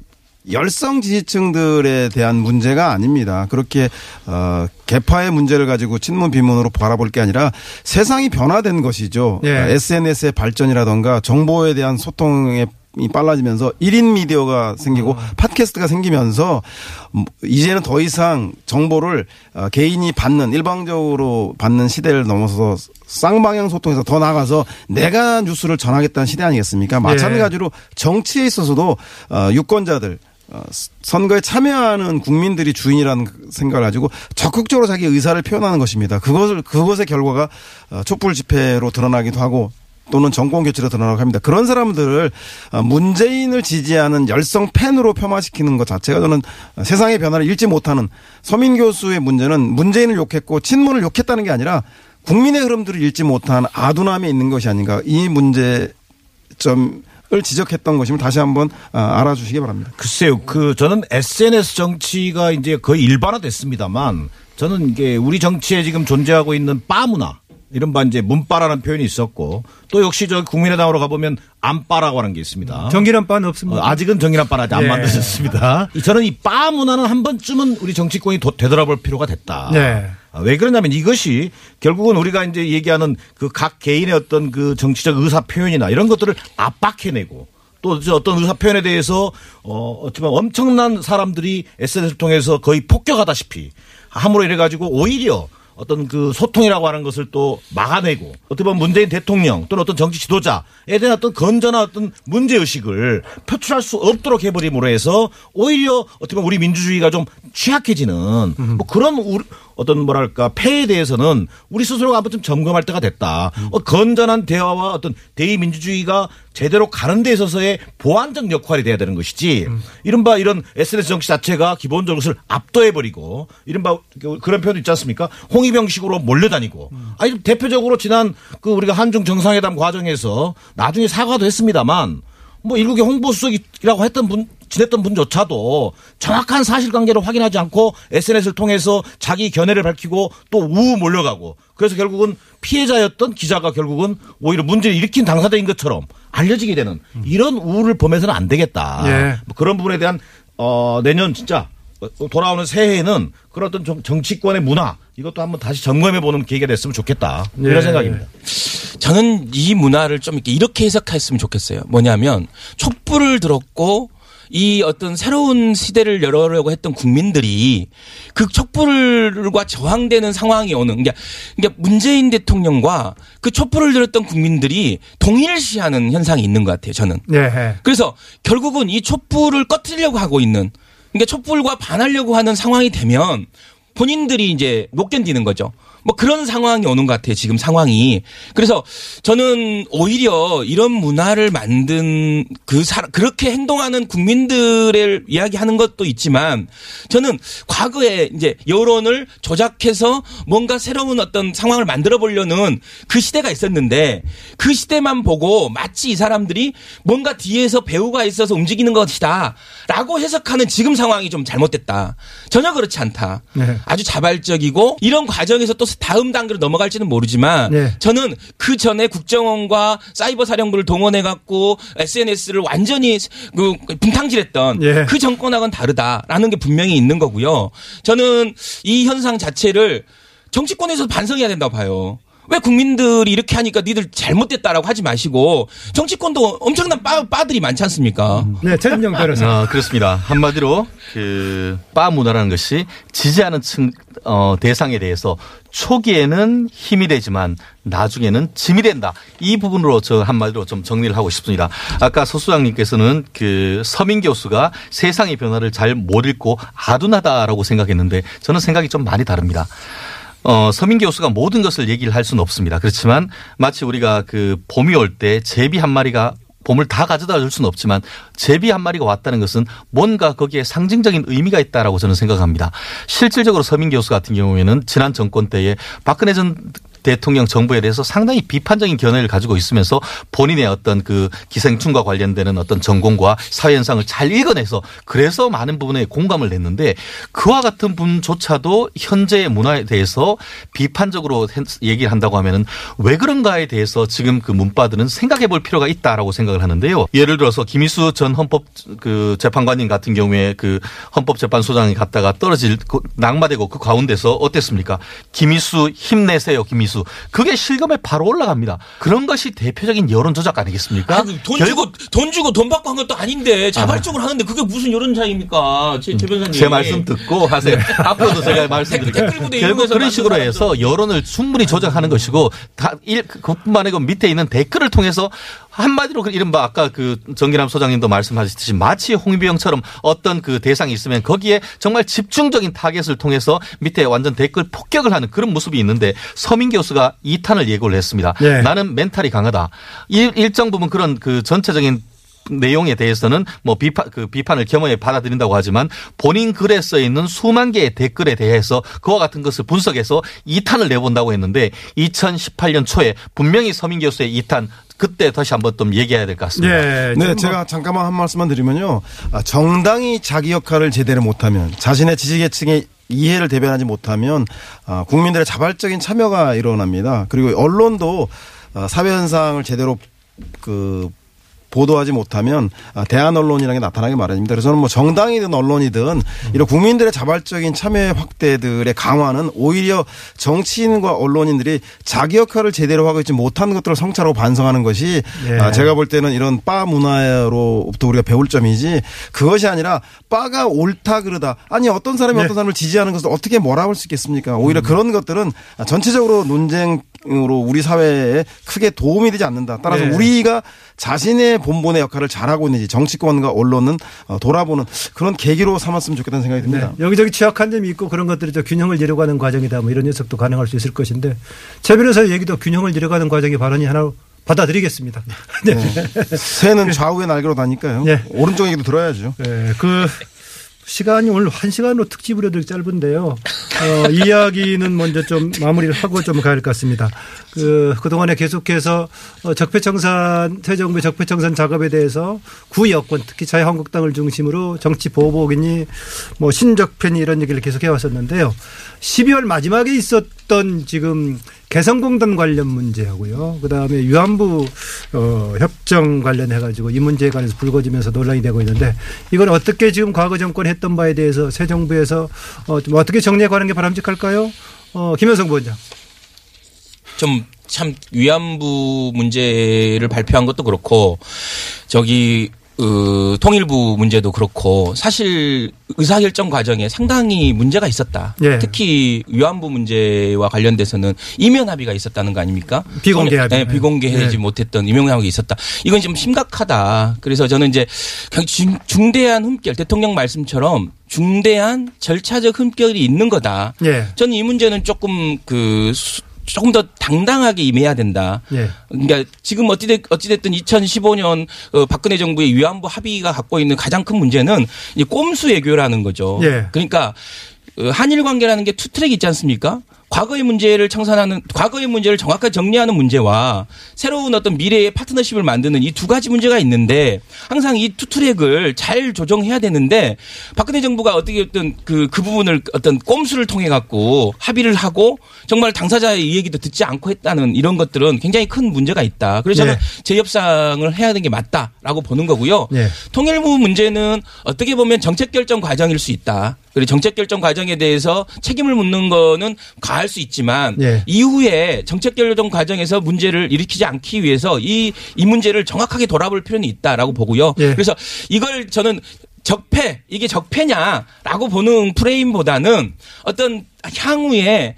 열성 지지층들에 대한 문제가 아닙니다. 그렇게 어 개파의 문제를 가지고 친문 비문으로 바라볼 게 아니라 세상이 변화된 것이죠. 예. SNS의 발전이라던가 정보에 대한 소통의 이 빨라지면서 1인 미디어가 생기고 팟캐스트가 생기면서 음, 이제는 더 이상 정보를 어, 개인이 받는 일방적으로 받는 시대를 넘어서 쌍방향 소통에서 더 나가서 내가 뉴스를 전하겠다는 시대 아니겠습니까? 마찬가지로 정치에 있어서도 어, 유권자들 어, 선거에 참여하는 국민들이 주인이라는 생각을 가지고 적극적으로 자기 의사를 표현하는 것입니다. 그것을 그것의 결과가 어, 촛불 집회로 드러나기도 하고 또는 정권 교체로 드러나고 합니다. 그런 사람들을 어, 문재인을 지지하는 열성 팬으로 폄하시키는 것 자체가 저는 세상의 변화를 읽지 못하는 서민 교수의 문제는 문재인을 욕했고 친문을 욕했다는 게 아니라 국민의 흐름들을 읽지 못한 아둔함에 있는 것이 아닌가 이 문제점 을 지적했던 것임을 다시 한번 어, 알아주시기 바랍니다. 글쎄요, 그 저는 SNS 정치가 이제 거의 일반화됐습니다만 저는 이게 우리 정치에 지금 존재하고 있는 빠 문화. 이른바 이제 문빠라는 표현이 있었고 또 역시 저 국민의당으로 가보면 안빠라고 하는 게 있습니다. 정기란 바는 없습니다. 어, 아직은 정의란 빠는 아직 안 예. 만드셨습니다. 이 저는 이 빠 문화는 한 번쯤은 우리 정치권이 도- 되돌아볼 필요가 됐다. 네. 아, 왜 그러냐면 이것이 결국은 우리가 이제 얘기하는 그 각 개인의 어떤 그 정치적 의사 표현이나 이런 것들을 압박해내고 또저 어떤 의사 표현에 대해서 어 보면 엄청난 사람들이 SNS를 통해서 거의 폭격하다시피 함으로 이래 가지고 오히려 어떤 그 소통이라고 하는 것을 또 막아내고 어떻게 보면 문재인 대통령 또는 어떤 정치 지도자에 대한 어떤 건전한 어떤 문제 의식을 표출할 수 없도록 해버림으로 해서 오히려 어떻게 보면 우리 민주주의가 좀 취약해지는 뭐 그런 우리 어떤 뭐랄까 폐에 대해서는 우리 스스로가 한번 좀 점검할 때가 됐다. 어, 건전한 대화와 어떤 대의 민주주의가 제대로 가는 데 있어서의 보완적 역할이 돼야 되는 것이지. 이른바 이런 SNS 정치 자체가 기본적으로 것을 압도해버리고 이른바 그- 그런 표현도 있지 않습니까? 홍위병식으로 몰려다니고. 아니 대표적으로 지난 그 우리가 한중 정상회담 과정에서 나중에 사과도 했습니다만 뭐 일국의 홍보수석이라고 했던 분 지냈던 분조차도 정확한 사실관계를 확인하지 않고 SNS를 통해서 자기 견해를 밝히고 또 우우 몰려가고 그래서 결국은 피해자였던 기자가 결국은 오히려 문제를 일으킨 당사자인 것처럼 알려지게 되는 이런 우울을 보면서는 안 되겠다. 예. 뭐 그런 부분에 대한 어 내년 진짜 돌아오는 새해에는 그런 어떤 정- 정치권의 문화 이것도 한번 다시 점검해 보는 계기가 됐으면 좋겠다 예. 이런 생각입니다. 저는 이 문화를 좀 이렇게, 이렇게 해석했으면 좋겠어요. 뭐냐면 촛불을 들었고 이 어떤 새로운 시대를 열어려고 했던 국민들이 그 촛불과 저항되는 상황이 오는 그러니까, 그러니까 문재인 대통령과 그 촛불을 들었던 국민들이 동일시하는 현상이 있는 것 같아요. 저는. 예. 그래서 결국은 이 촛불을 꺼트리려고 하고 있는 그러니까 촛불과 반하려고 하는 상황이 되면 본인들이 이제 못 견디는 거죠. 뭐 그런 상황이 오는 것 같아요. 지금 상황이. 그래서 저는 오히려 이런 문화를 만든 그 사람 그렇게 행동하는 국민들을 이야기하는 것도 있지만 저는 과거에 이제 여론을 조작해서 뭔가 새로운 어떤 상황을 만들어 보려는 그 시대가 있었는데 그 시대만 보고 마치 이 사람들이 뭔가 뒤에서 배우가 있어서 움직이는 것이다. 라고 해석하는 지금 상황이 좀 잘못됐다. 전혀 그렇지 않다. 네. 아주 자발적이고 이런 과정에서 또 다음 단계로 넘어갈지는 모르지만 네. 저는 그 전에 국정원과 사이버 사령부를 동원해 갖고 SNS를 완전히 그 분탕질했던 예. 그 정권하고는 다르다라는 게 분명히 있는 거고요. 저는 이 현상 자체를 정치권에서 반성해야 된다고 봐요. 왜 국민들이 이렇게 하니까 니들 잘못됐다라고 하지 마시고 정치권도 엄청난 빠, 빠들이 많지 않습니까? 네, 최진영 변호사. 어, 그렇습니다. 한마디로 그바 문화라는 것이 지지하는 층 어, 대상에 대해서 초기에는 힘이 되지만 나중에는 짐이 된다. 이 부분으로 저 한마디로 좀 정리를 하고 싶습니다. 아까 서 수장님께서는 그 서민 교수가 세상의 변화를 잘 못 읽고 아둔하다라고 생각했는데 저는 생각이 좀 많이 다릅니다. 어, 서민 교수가 모든 것을 얘기를 할 수는 없습니다. 그렇지만 마치 우리가 그 봄이 올 때 제비 한 마리가 봄을 다 가져다 줄 수는 없지만 제비 한 마리가 왔다는 것은 뭔가 거기에 상징적인 의미가 있다라고 저는 생각합니다. 실질적으로 서민 교수 같은 경우에는 지난 정권 때에 박근혜 전 대통령 정부에 대해서 상당히 비판적인 견해를 가지고 있으면서 본인의 어떤 그 기생충과 관련되는 어떤 전공과 사회 현상을 잘 읽어내서 그래서 많은 부분에 공감을 냈는데 그와 같은 분조차도 현재의 문화에 대해서 비판적으로 얘기를 한다고 하면은 왜 그런가에 대해서 지금 그 문바들은 생각해 볼 필요가 있다라고 생각을 하는데요. 예를 들어서 김희수 전 헌법 그 재판관님 같은 경우에 그 헌법재판소장이 갔다가 떨어질 그 낙마되고 그 가운데서 어땠습니까? 김이수 힘내세요, 김이수. 그게 실검에 바로 올라갑니다. 그런 것이 대표적인 여론 조작 아니겠습니까? 아니, 돈 주고 돈 주고 돈 받고 한 것도 아닌데 자발적으로 하는데 그게 무슨 여론 차이입니까? 제, 제 변사님. 제 말씀 듣고 하세요. 앞으로도 제가 말씀드릴게요. 댓글 부대 결국 그런 식으로 해서 여론을 충분히 조작하는 것이고 다 일, 그뿐만 아니고 밑에 있는 댓글을 통해서 한마디로 그 이른바 아까 그 정기남 소장님도 말씀하셨듯이 마치 홍위병처럼 어떤 그 대상이 있으면 거기에 정말 집중적인 타겟을 통해서 밑에 완전 댓글 폭격을 하는 그런 모습이 있는데 서민 교수가 2탄을 예고를 했습니다. 예. 나는 mental이 강하다. 일, 일정 부분 그런 그 전체적인 내용에 대해서는 뭐 비판 그 비판을 겸허히 받아들인다고 하지만 본인 글에 써 있는 수만 개의 댓글에 대해서 그와 같은 것을 분석해서 2탄을 내본다고 했는데 2018년 초에 분명히 서민 교수의 2탄 그때 다시 한번 좀 얘기해야 될 것 같습니다. 예. 네, 지금 제가 잠깐만 한 말씀만 드리면요. 아, 정당이 자기 역할을 제대로 못하면 자신의 지지계층의 이해를 대변하지 못하면 아, 국민들의 자발적인 참여가 일어납니다. 그리고 언론도 아, 사회 현상을 제대로 그 보도하지 못하면 아, 대한 언론이라는 게 나타나게 마련입니다. 그래서 저는 뭐 정당이든 언론이든 이런 국민들의 자발적인 참여 확대들의 강화는 오히려 정치인과 언론인들이 자기 역할을 제대로 하고 있지 못한 것들을 성찰하고 반성하는 것이 예. 아, 제가 볼 때는 이런 바 문화로부터 우리가 배울 점이지 그것이 아니라 바가 옳다 그러다 아니 어떤 사람이 네. 어떤 사람을 지지하는 것을 어떻게 뭐라고 할수 있겠습니까? 오히려 그런 것들은 전체적으로 논쟁 으로 우리 사회에 크게 도움이 되지 않는다. 따라서 네. 우리가 자신의 본본의 역할을 잘하고 있는지 정치권과 언론은 어, 돌아보는 그런 계기로 삼았으면 좋겠다는 생각이 네. 듭니다. 여기저기 취약한 점이 있고 그런 것들이 저 균형을 이루어가는 과정이다. 뭐 이런 녀석도 가능할 수 있을 것인데 최 변호사의 얘기도 균형을 이루어가는 과정의 발언이 하나 받아들이겠습니다. 네. 새는 좌우의 날개로 다니까요. 네. 오른쪽 얘기도 들어야죠. 네, 그 시간이 오늘 한 시간으로 특집으로 해도 짧은데요. 어, 이야기는 먼저 좀 마무리를 하고 좀 가야 할 것 같습니다. 그, 그동안에 계속해서 어, 적폐청산, 새 정부의 적폐청산 작업에 대해서 구 여권, 특히 자유한국당을 중심으로 정치 보복이니 뭐 신적편이 이런 얘기를 계속 해왔었는데요. 12월 마지막에 있었 던 지금 개성공단 관련 문제하고요. 그 다음에 위안부 어, 협정 관련해 가지고 이 문제에 관해서 불거지면서 논란이 되고 있는데 이건 어떻게 지금 과거 정권 했던 바에 대해서 새 정부에서 어, 좀 어떻게 정리해 가는 게 바람직할까요? 어, 김현성 부원장. 좀 참 위안부 문제를 발표한 것도 그렇고 저기 어, 통일부 문제도 그렇고 사실 의사결정 과정에 상당히 문제가 있었다. 예. 특히 위안부 문제와 관련돼서는 이면 합의가 있었다는 거 아닙니까? 비공개 합의. 네, 비공개하지 예. 못했던 이면 합의가 있었다. 이건 좀 심각하다. 그래서 저는 이제 중- 중대한 흠결 대통령 말씀처럼 중대한 절차적 흠결이 있는 거다. 예. 저는 이 문제는 조금 그 수- 조금 더 당당하게 임해야 된다. 예. 그러니까 지금 어찌됐, 어찌됐든 2015년 어, 박근혜 정부의 위안부 합의가 갖고 있는 가장 큰 문제는 이 꼼수 외교라는 거죠. 예. 그러니까 어, 한일 관계라는 게 two track 있지 않습니까? 과거의 문제를 청산하는 과거의 문제를 정확하게 정리하는 문제와 새로운 어떤 미래의 파트너십을 만드는 이 두 가지 문제가 있는데 항상 이 two track을 잘 조정해야 되는데 박근혜 정부가 어떻게 어떤 그, 그 부분을 어떤 꼼수를 통해 갖고 합의를 하고 정말 당사자의 이 얘기도 듣지 않고 했다는 이런 것들은 굉장히 큰 문제가 있다. 그래서 저는 예. 재협상을 해야 되는 게 맞다라고 보는 거고요. 예. 통일부 문제는 어떻게 보면 정책 결정 과정일 수 있다. 그리고 정책 결정 과정에 대해서 책임을 묻는 거는 가할 수 있지만 예. 이후에 정책 결정 과정에서 문제를 일으키지 않기 위해서 이, 이 문제를 정확하게 돌아볼 필요는 있다라고 보고요. 예. 그래서 이걸 저는 적폐 이게 적폐냐라고 보는 프레임보다는 어떤 향후에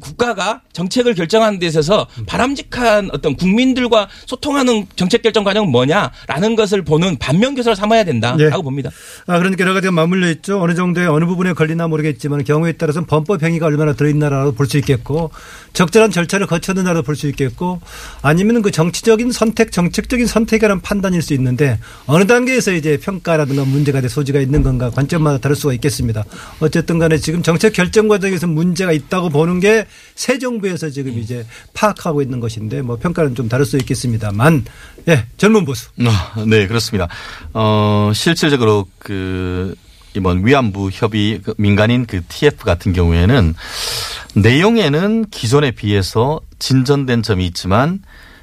국가가 정책을 결정하는 데 있어서 바람직한 어떤 국민들과 소통하는 정책 결정 과정은 뭐냐라는 것을 보는 반면교사를 삼아야 된다라고 예. 봅니다. 아, 그러니까 여러 가지가 맞물려 있죠. 어느 정도의 어느 부분에 걸리나 모르겠지만 경우에 따라서는 범법 행위가 얼마나 들어있나라도 볼 수 있겠고 적절한 절차를 거쳤느냐도 볼 수 있겠고 아니면 그 정치적인 선택, 정책적인 선택이라는 판단일 수 있는데 어느 단계에서 이제 평가라든가 문제가 될 소지가 있는 건가 관점마다 다를 수가 있겠습니다. 어쨌든 간에 지금 정책 결정 과정 에서 문제가 있다고 보는 게 새 정부에서 지금 이제 파악하고 있는 것인데 뭐 평가는 좀 다를 수 있겠습니다만 예, 젊은 보수. 아, 네, 그렇습니다. 어, 실질적으로 그 이번 위안부 협의 그 민간인 그 TF 같은 경우에는 내용에는 기존에 비해서 진전된 점이 있지만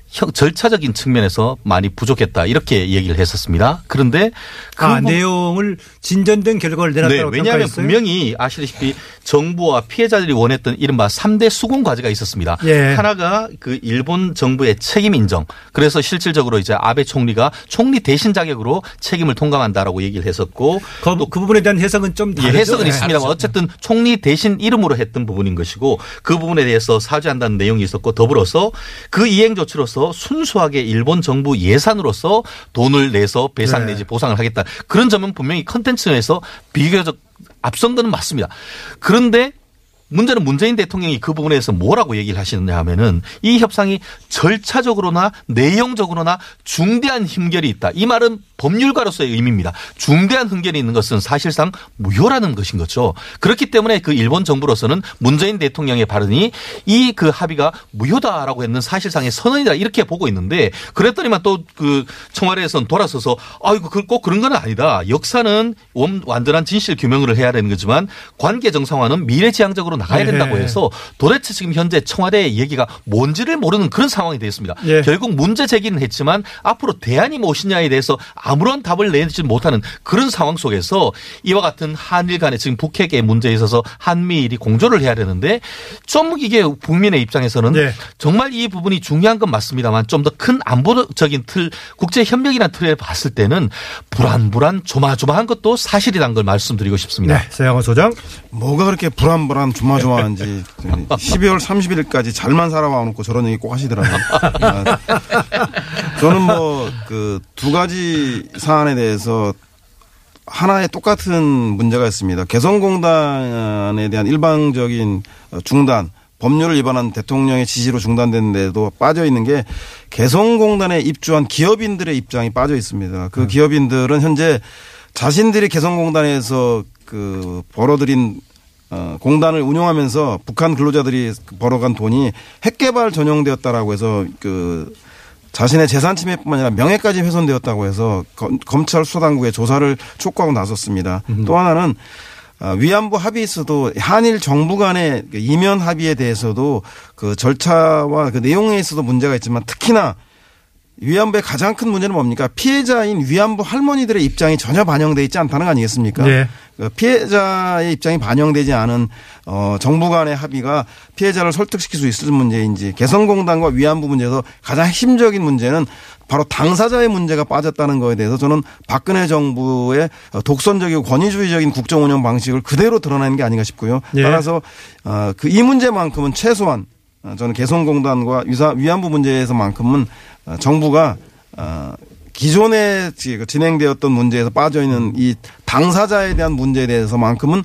형- 절차적인 측면에서 많이 부족했다 이렇게 얘기를 했었습니다. 그런데 그 아, 부- 내용을 진전된 결과를 네, 내놨다고 왜냐하면 평가했어요? 분명히 아시다시피 정부와 피해자들이 원했던 이른바 3대 수긍 과제가 있었습니다. 예. 하나가 그 일본 정부의 책임 인정. 그래서 실질적으로 이제 아베 총리가 총리 대신 자격으로 책임을 통감한다라고 얘기를 했었고 그, 그 부분에 대한 해석은 좀 예, 다르죠. 해석은 네. 있습니다만 어쨌든 총리 대신 이름으로 했던 부분인 것이고 그 부분에 대해서 사죄한다는 내용이 있었고 더불어서 그 이행 조치로서 순수하게 일본 정부 예산으로서 돈을 내서 배상 네. 내지 보상을 하겠다. 그런 점은 분명히 컨텐츠에서 비교적 앞선 거는 맞습니다. 그런데 문제는 문재인 대통령이 그 부분에 대해서 뭐라고 얘기를 하시느냐 하면은 이 협상이 절차적으로나 내용적으로나 중대한 힘결이 있다. 이 말은 법률가로서의 의미입니다. 중대한 흥견이 있는 것은 사실상 무효라는 것인 거죠. 그렇기 때문에 그 일본 정부로서는 문재인 대통령의 발언이 이 그 합의가 무효다라고 했는 사실상의 선언이다 이렇게 보고 있는데 그랬더니만 또 그 청와대에서는 돌아서서 아이고 그꼭 그런 건 아니다. 역사는 원- 완전한 진실 규명을 해야 되는 거지만 관계 정상화는 미래지향적으로 나가야 네. 된다고 해서 도대체 지금 현재 청와대의 얘기가 뭔지를 모르는 그런 상황이 되었습니다. 예. 결국 문제 제기는 했지만 앞으로 대안이 무엇이냐에 대해서 아무 런 답을 내지 못하는 그런 상황 속에서 이와 같은 한일 간의 지금 북핵의 문제에 있어서 한미일이 공조를 해야 되는데 좀 이게 국민의 입장에서는 예. 정말 이 부분이 중요한 건 맞습니다만 좀 더 큰 안보적인 틀 국제 협력이라는 틀에 봤을 때는 불안불안 조마조마한 것도 사실이라는 걸 말씀드리고 싶습니다. 네, 서영호 소장. 뭐가 그렇게 불안불안 조마조마한지 12월 31일까지 잘만 살아와 놓고 저런 얘기 꼭 하시더라고요. 아, 저는 뭐 그 두 가지 사안에 대해서 하나의 똑같은 문제가 있습니다. 개성공단에 대한 일방적인 어, 중단, 법률을 위반한 대통령의 지시로 중단됐는데도 빠져 있는 게 개성공단에 입주한 기업인들의 입장이 빠져 있습니다. 그 기업인들은 현재 자신들이 개성공단에서 그 벌어들인 어, 공단을 운영하면서 북한 근로자들이 벌어간 돈이 핵개발 전용되었다라고 해서 그 자신의 재산 침해뿐만 아니라 명예까지 훼손되었다고 해서 검- 검찰 수사당국에 조사를 촉구하고 나섰습니다. 또 하나는 어, 위안부 합의에서도 한일 정부 간의 그 이면 합의에 대해서도 그 절차와 그 내용에 있어도 문제가 있지만 특히나 위안부의 가장 큰 문제는 뭡니까? 피해자인 위안부 할머니들의 입장이 전혀 반영돼 있지 않다는 거 아니겠습니까? 네. 그 피해자의 입장이 반영되지 않은 어 정부 간의 합의가 피해자를 설득시킬 수 있을 문제인지 개성공단과 위안부 문제에서 가장 핵심적인 문제는 바로 당사자의 문제가 빠졌다는 거에 대해서 저는 박근혜 정부의 독선적이고 권위주의적인 국정 운영 방식을 그대로 드러내는 게 아닌가 싶고요. 예. 따라서 어그 이 문제만큼은 최소한 어, 저는 개성공단과 위안부 문제에서만큼은 어, 정부가 어, 기존에 지- 그 진행되었던 문제에서 빠져 있는 이 당사자에 대한 문제에 대해서만큼은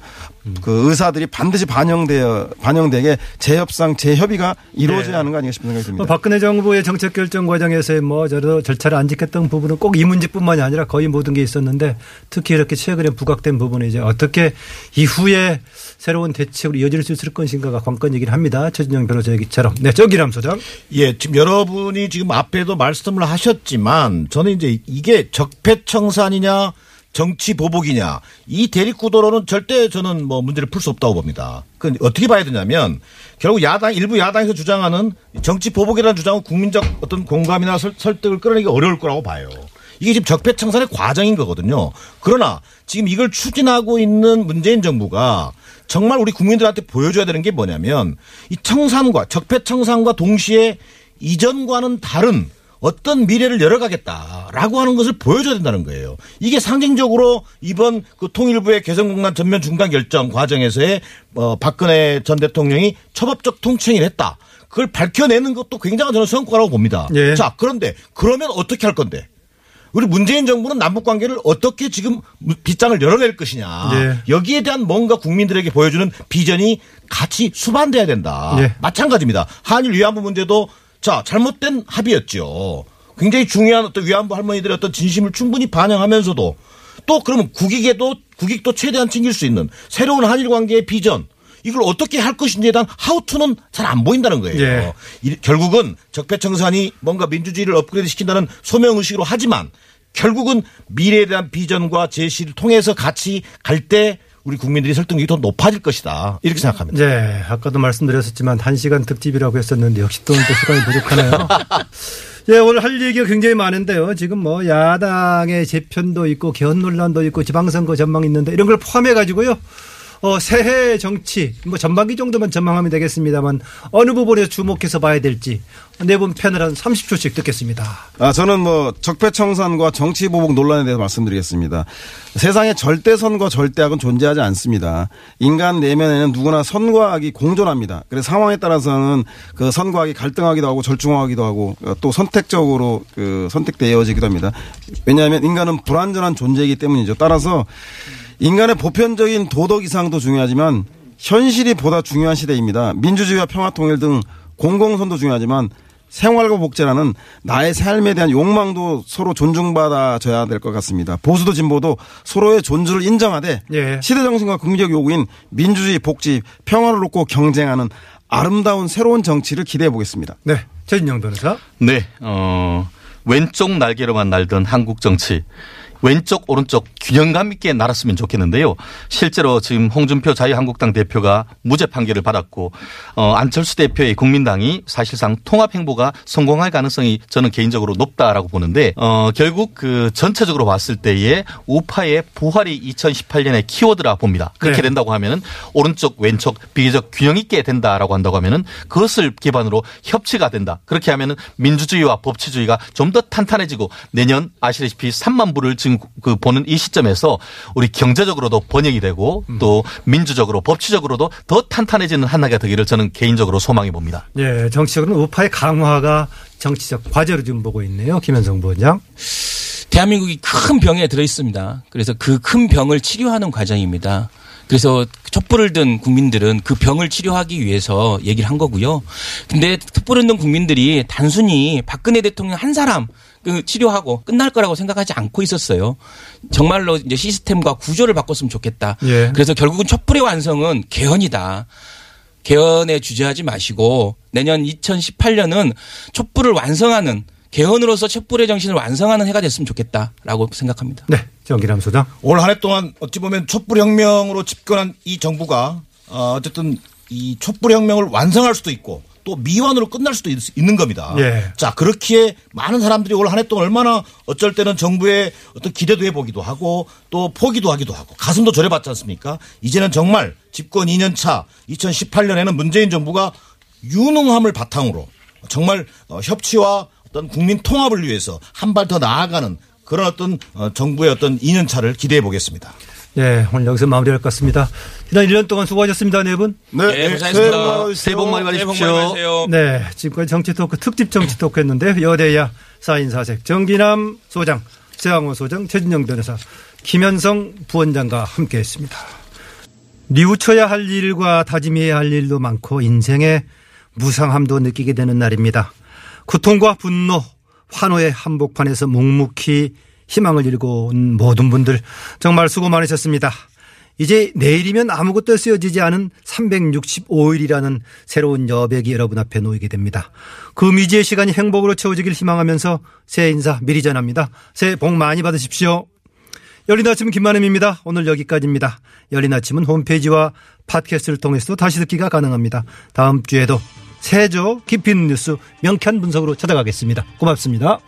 그 의사들이 반드시 반영되어 반영되게 재협상 재협의가 이루어져야 네. 하는 거 아닌가 싶은 생각이 뭐 듭니다. 박근혜 정부의 정책 결정 과정에서의 뭐 저러 절차를 안 지켰던 부분은 꼭 이 문제뿐만이 아니라 거의 모든 게 있었는데 특히 이렇게 최근에 부각된 부분이 이제 어떻게 이후에 새로운 대책으로 이어질 수 있을 것인가가 관건이긴 합니다. 최진영 변호사 얘기처럼. 네, 정기람 소장. 예, 지금 여러분이 지금 앞에도 말씀을 하셨지만 저는 이제 이게 적폐청산이냐 정치 보복이냐 이 대립 구도로는 절대 저는 뭐 문제를 풀 수 없다고 봅니다. 그 어떻게 봐야 되냐면 결국 야당 일부 야당에서 주장하는 정치 보복이라는 주장은 국민적 어떤 공감이나 설, 설득을 끌어내기 어려울 거라고 봐요. 이게 지금 적폐청산의 과정인 거거든요. 그러나 지금 이걸 추진하고 있는 문재인 정부가 정말 우리 국민들한테 보여줘야 되는 게 뭐냐면 이 청산과 적폐청산과 동시에 이전과는 다른 어떤 미래를 열어가겠다라고 하는 것을 보여줘야 된다는 거예요. 이게 상징적으로 이번 그 통일부의 개성공단 전면 중단 결정 과정에서의 어, 박근혜 전 대통령이 초법적 통치행위를 했다. 그걸 밝혀내는 것도 굉장한 저는 성과라고 봅니다. 예. 자, 그런데 그러면 어떻게 할 건데? 우리 문재인 정부는 남북 관계를 어떻게 지금 빗장을 열어낼 것이냐. 예. 여기에 대한 뭔가 국민들에게 보여주는 비전이 같이 수반돼야 된다. 예. 마찬가지입니다. 한일 위안부 문제도 자 잘못된 합의였죠. 굉장히 중요한 어떤 위안부 할머니들의 어떤 진심을 충분히 반영하면서도 또 그러면 국익에도 국익도 최대한 챙길 수 있는 새로운 한일 관계의 비전 이걸 어떻게 할 것인지에 대한 하우투는 잘 안 보인다는 거예요. 예. 이- 결국은 적폐청산이 뭔가 민주주의를 업그레이드 시킨다는 소명 의식으로 하지만 결국은 미래에 대한 비전과 제시를 통해서 같이 갈 때 우리 국민들이 설득력이 더 높아질 것이다. 이렇게 생각합니다. 네, 아까도 말씀드렸었지만 한 시간 특집이라고 했었는데 역시 또, 또 시간이 부족하네요. 예, 오늘 할 얘기가 굉장히 많은데요. 지금 뭐 야당의 재편도 있고 개헌 논란도 있고 지방선거 전망 있는데 이런 걸 포함해 가지고요. 어, 새해 정치 뭐 전반기 정도만 전망하면 되겠습니다만 어느 부분에서 주목해서 봐야 될지 네분 편을 한 30초씩 듣겠습니다. 아, 저는 뭐 적폐청산과 정치보복 논란에 대해서 말씀드리겠습니다. 세상에 절대선과 절대악은 존재하지 않습니다. 인간 내면에는 누구나 선과 악이 공존합니다. 그래서 상황에 따라서는 그 선과 악이 갈등하기도 하고 절충하기도 하고 어, 또 선택적으로 그 선택되어지기도 합니다. 왜냐하면 인간은 불완전한 존재이기 때문이죠. 따라서 인간의 보편적인 도덕 이상도 중요하지만 현실이 보다 중요한 시대입니다. 민주주의와 평화 통일 등 공공선도 중요하지만 생활과 복제라는 나의 삶에 대한 욕망도 서로 존중받아줘야 될 것 같습니다. 보수도 진보도 서로의 존재를 인정하되 예. 시대 정신과 국민적 요구인 민주주의, 복지, 평화를 놓고 경쟁하는 아름다운 새로운 정치를 기대해 보겠습니다. 네. 최진영 변호사. 네, 어, 왼쪽 날개로만 날던 한국 정치. 왼쪽 오른쪽 균형감 있게 날았으면 좋겠는데요. 실제로 지금 홍준표 자유한국당 대표가 무죄 판결을 받았고 어 안철수 대표의 국민당이 사실상 통합 행보가 성공할 가능성이 저는 개인적으로 높다라고 보는데 어 결국 그 전체적으로 봤을 때의 우파의 부활이 2018년의 키워드라 봅니다. 그렇게 네. 된다고 하면은 오른쪽 왼쪽 비교적 균형 있게 된다라고 한다고 하면은 그것을 기반으로 협치가 된다. 그렇게 하면은 민주주의와 법치주의가 좀 더 탄탄해지고 내년 아시다시피 3만 불을 지금 그 보는 이 시점에서 우리 경제적으로도 번영이 되고 또 민주적으로 법치적으로도 더 탄탄해지는 한 해가 되기를 저는 개인적으로 소망해 봅니다. 예, 정치적으로는 우파의 강화가 정치적 과제로 지금 보고 있네요. 김현성 부원장. 대한민국이 큰 병에 들어 있습니다. 그래서 그 큰 병을 치료하는 과정입니다. 그래서 촛불을 든 국민들은 그 병을 치료하기 위해서 얘기를 한 거고요. 근데 촛불을 든 국민들이 단순히 박근혜 대통령 한 사람 그 치료하고 끝날 거라고 생각하지 않고 있었어요. 정말로 이제 시스템과 구조를 바꿨으면 좋겠다. 예. 그래서 결국은 촛불의 완성은 개헌이다. 개헌에 주저하지 마시고 내년 2018년은 촛불을 완성하는 개헌으로서 촛불의 정신을 완성하는 해가 됐으면 좋겠다라고 생각합니다. 네. 정기남 소장. 올 한 해 동안 어찌 보면 촛불혁명으로 집권한 이 정부가 어, 어쨌든 이 촛불혁명을 완성할 수도 있고 또 미완으로 끝날 수도 있, 는 겁니다. 예. 자 그렇기에 많은 사람들이 올 한 해 동안 얼마나 어쩔 때는 정부의 어떤 기대도 해보기도 하고 또 포기도 하기도 하고 가슴도 저려봤지 않습니까? 이제는 정말 집권 2년 차 2018년에는 문재인 정부가 유능함을 바탕으로 정말 어, 협치와 어떤 국민 통합을 위해서 한 발 더 나아가는 그런 어떤 어, 정부의 어떤 2년 차를 기대해 보겠습니다. 예, 오늘 여기서 마무리할 것 같습니다. 지난 1년 동안 수고하셨습니다, 네 분. 네, 감사합니다. 새해 복 많이 새해 복 받으십시오. 많이 받으세요. 네, 지금까지 정치 토크, 특집 정치 토크 했는데, 여대야 사인사색 정기남 소장, 세왕호 소장, 최진영 변호사, 김현성 부원장과 함께 했습니다. 뉘우쳐야 할 일과 다짐해야 할 일도 많고, 인생의 무상함도 느끼게 되는 날입니다. 고통과 분노, 환호의 한복판에서 묵묵히 희망을 잃고 온 모든 분들 정말 수고 많으셨습니다. 이제 내일이면 아무것도 쓰여지지 않은 365일이라는 새로운 여백이 여러분 앞에 놓이게 됩니다. 그 미지의 시간이 행복으로 채워지길 희망하면서 새해 인사 미리 전합니다. 새해 복 많이 받으십시오. 열린 아침 김만음입니다. 오늘 여기까지입니다. 열린 아침은 홈페이지와 팟캐스트를 통해서도 다시 듣기가 가능합니다. 다음 주에도 세조 깊이 있는 뉴스 명쾌한 분석으로 찾아가겠습니다. 고맙습니다.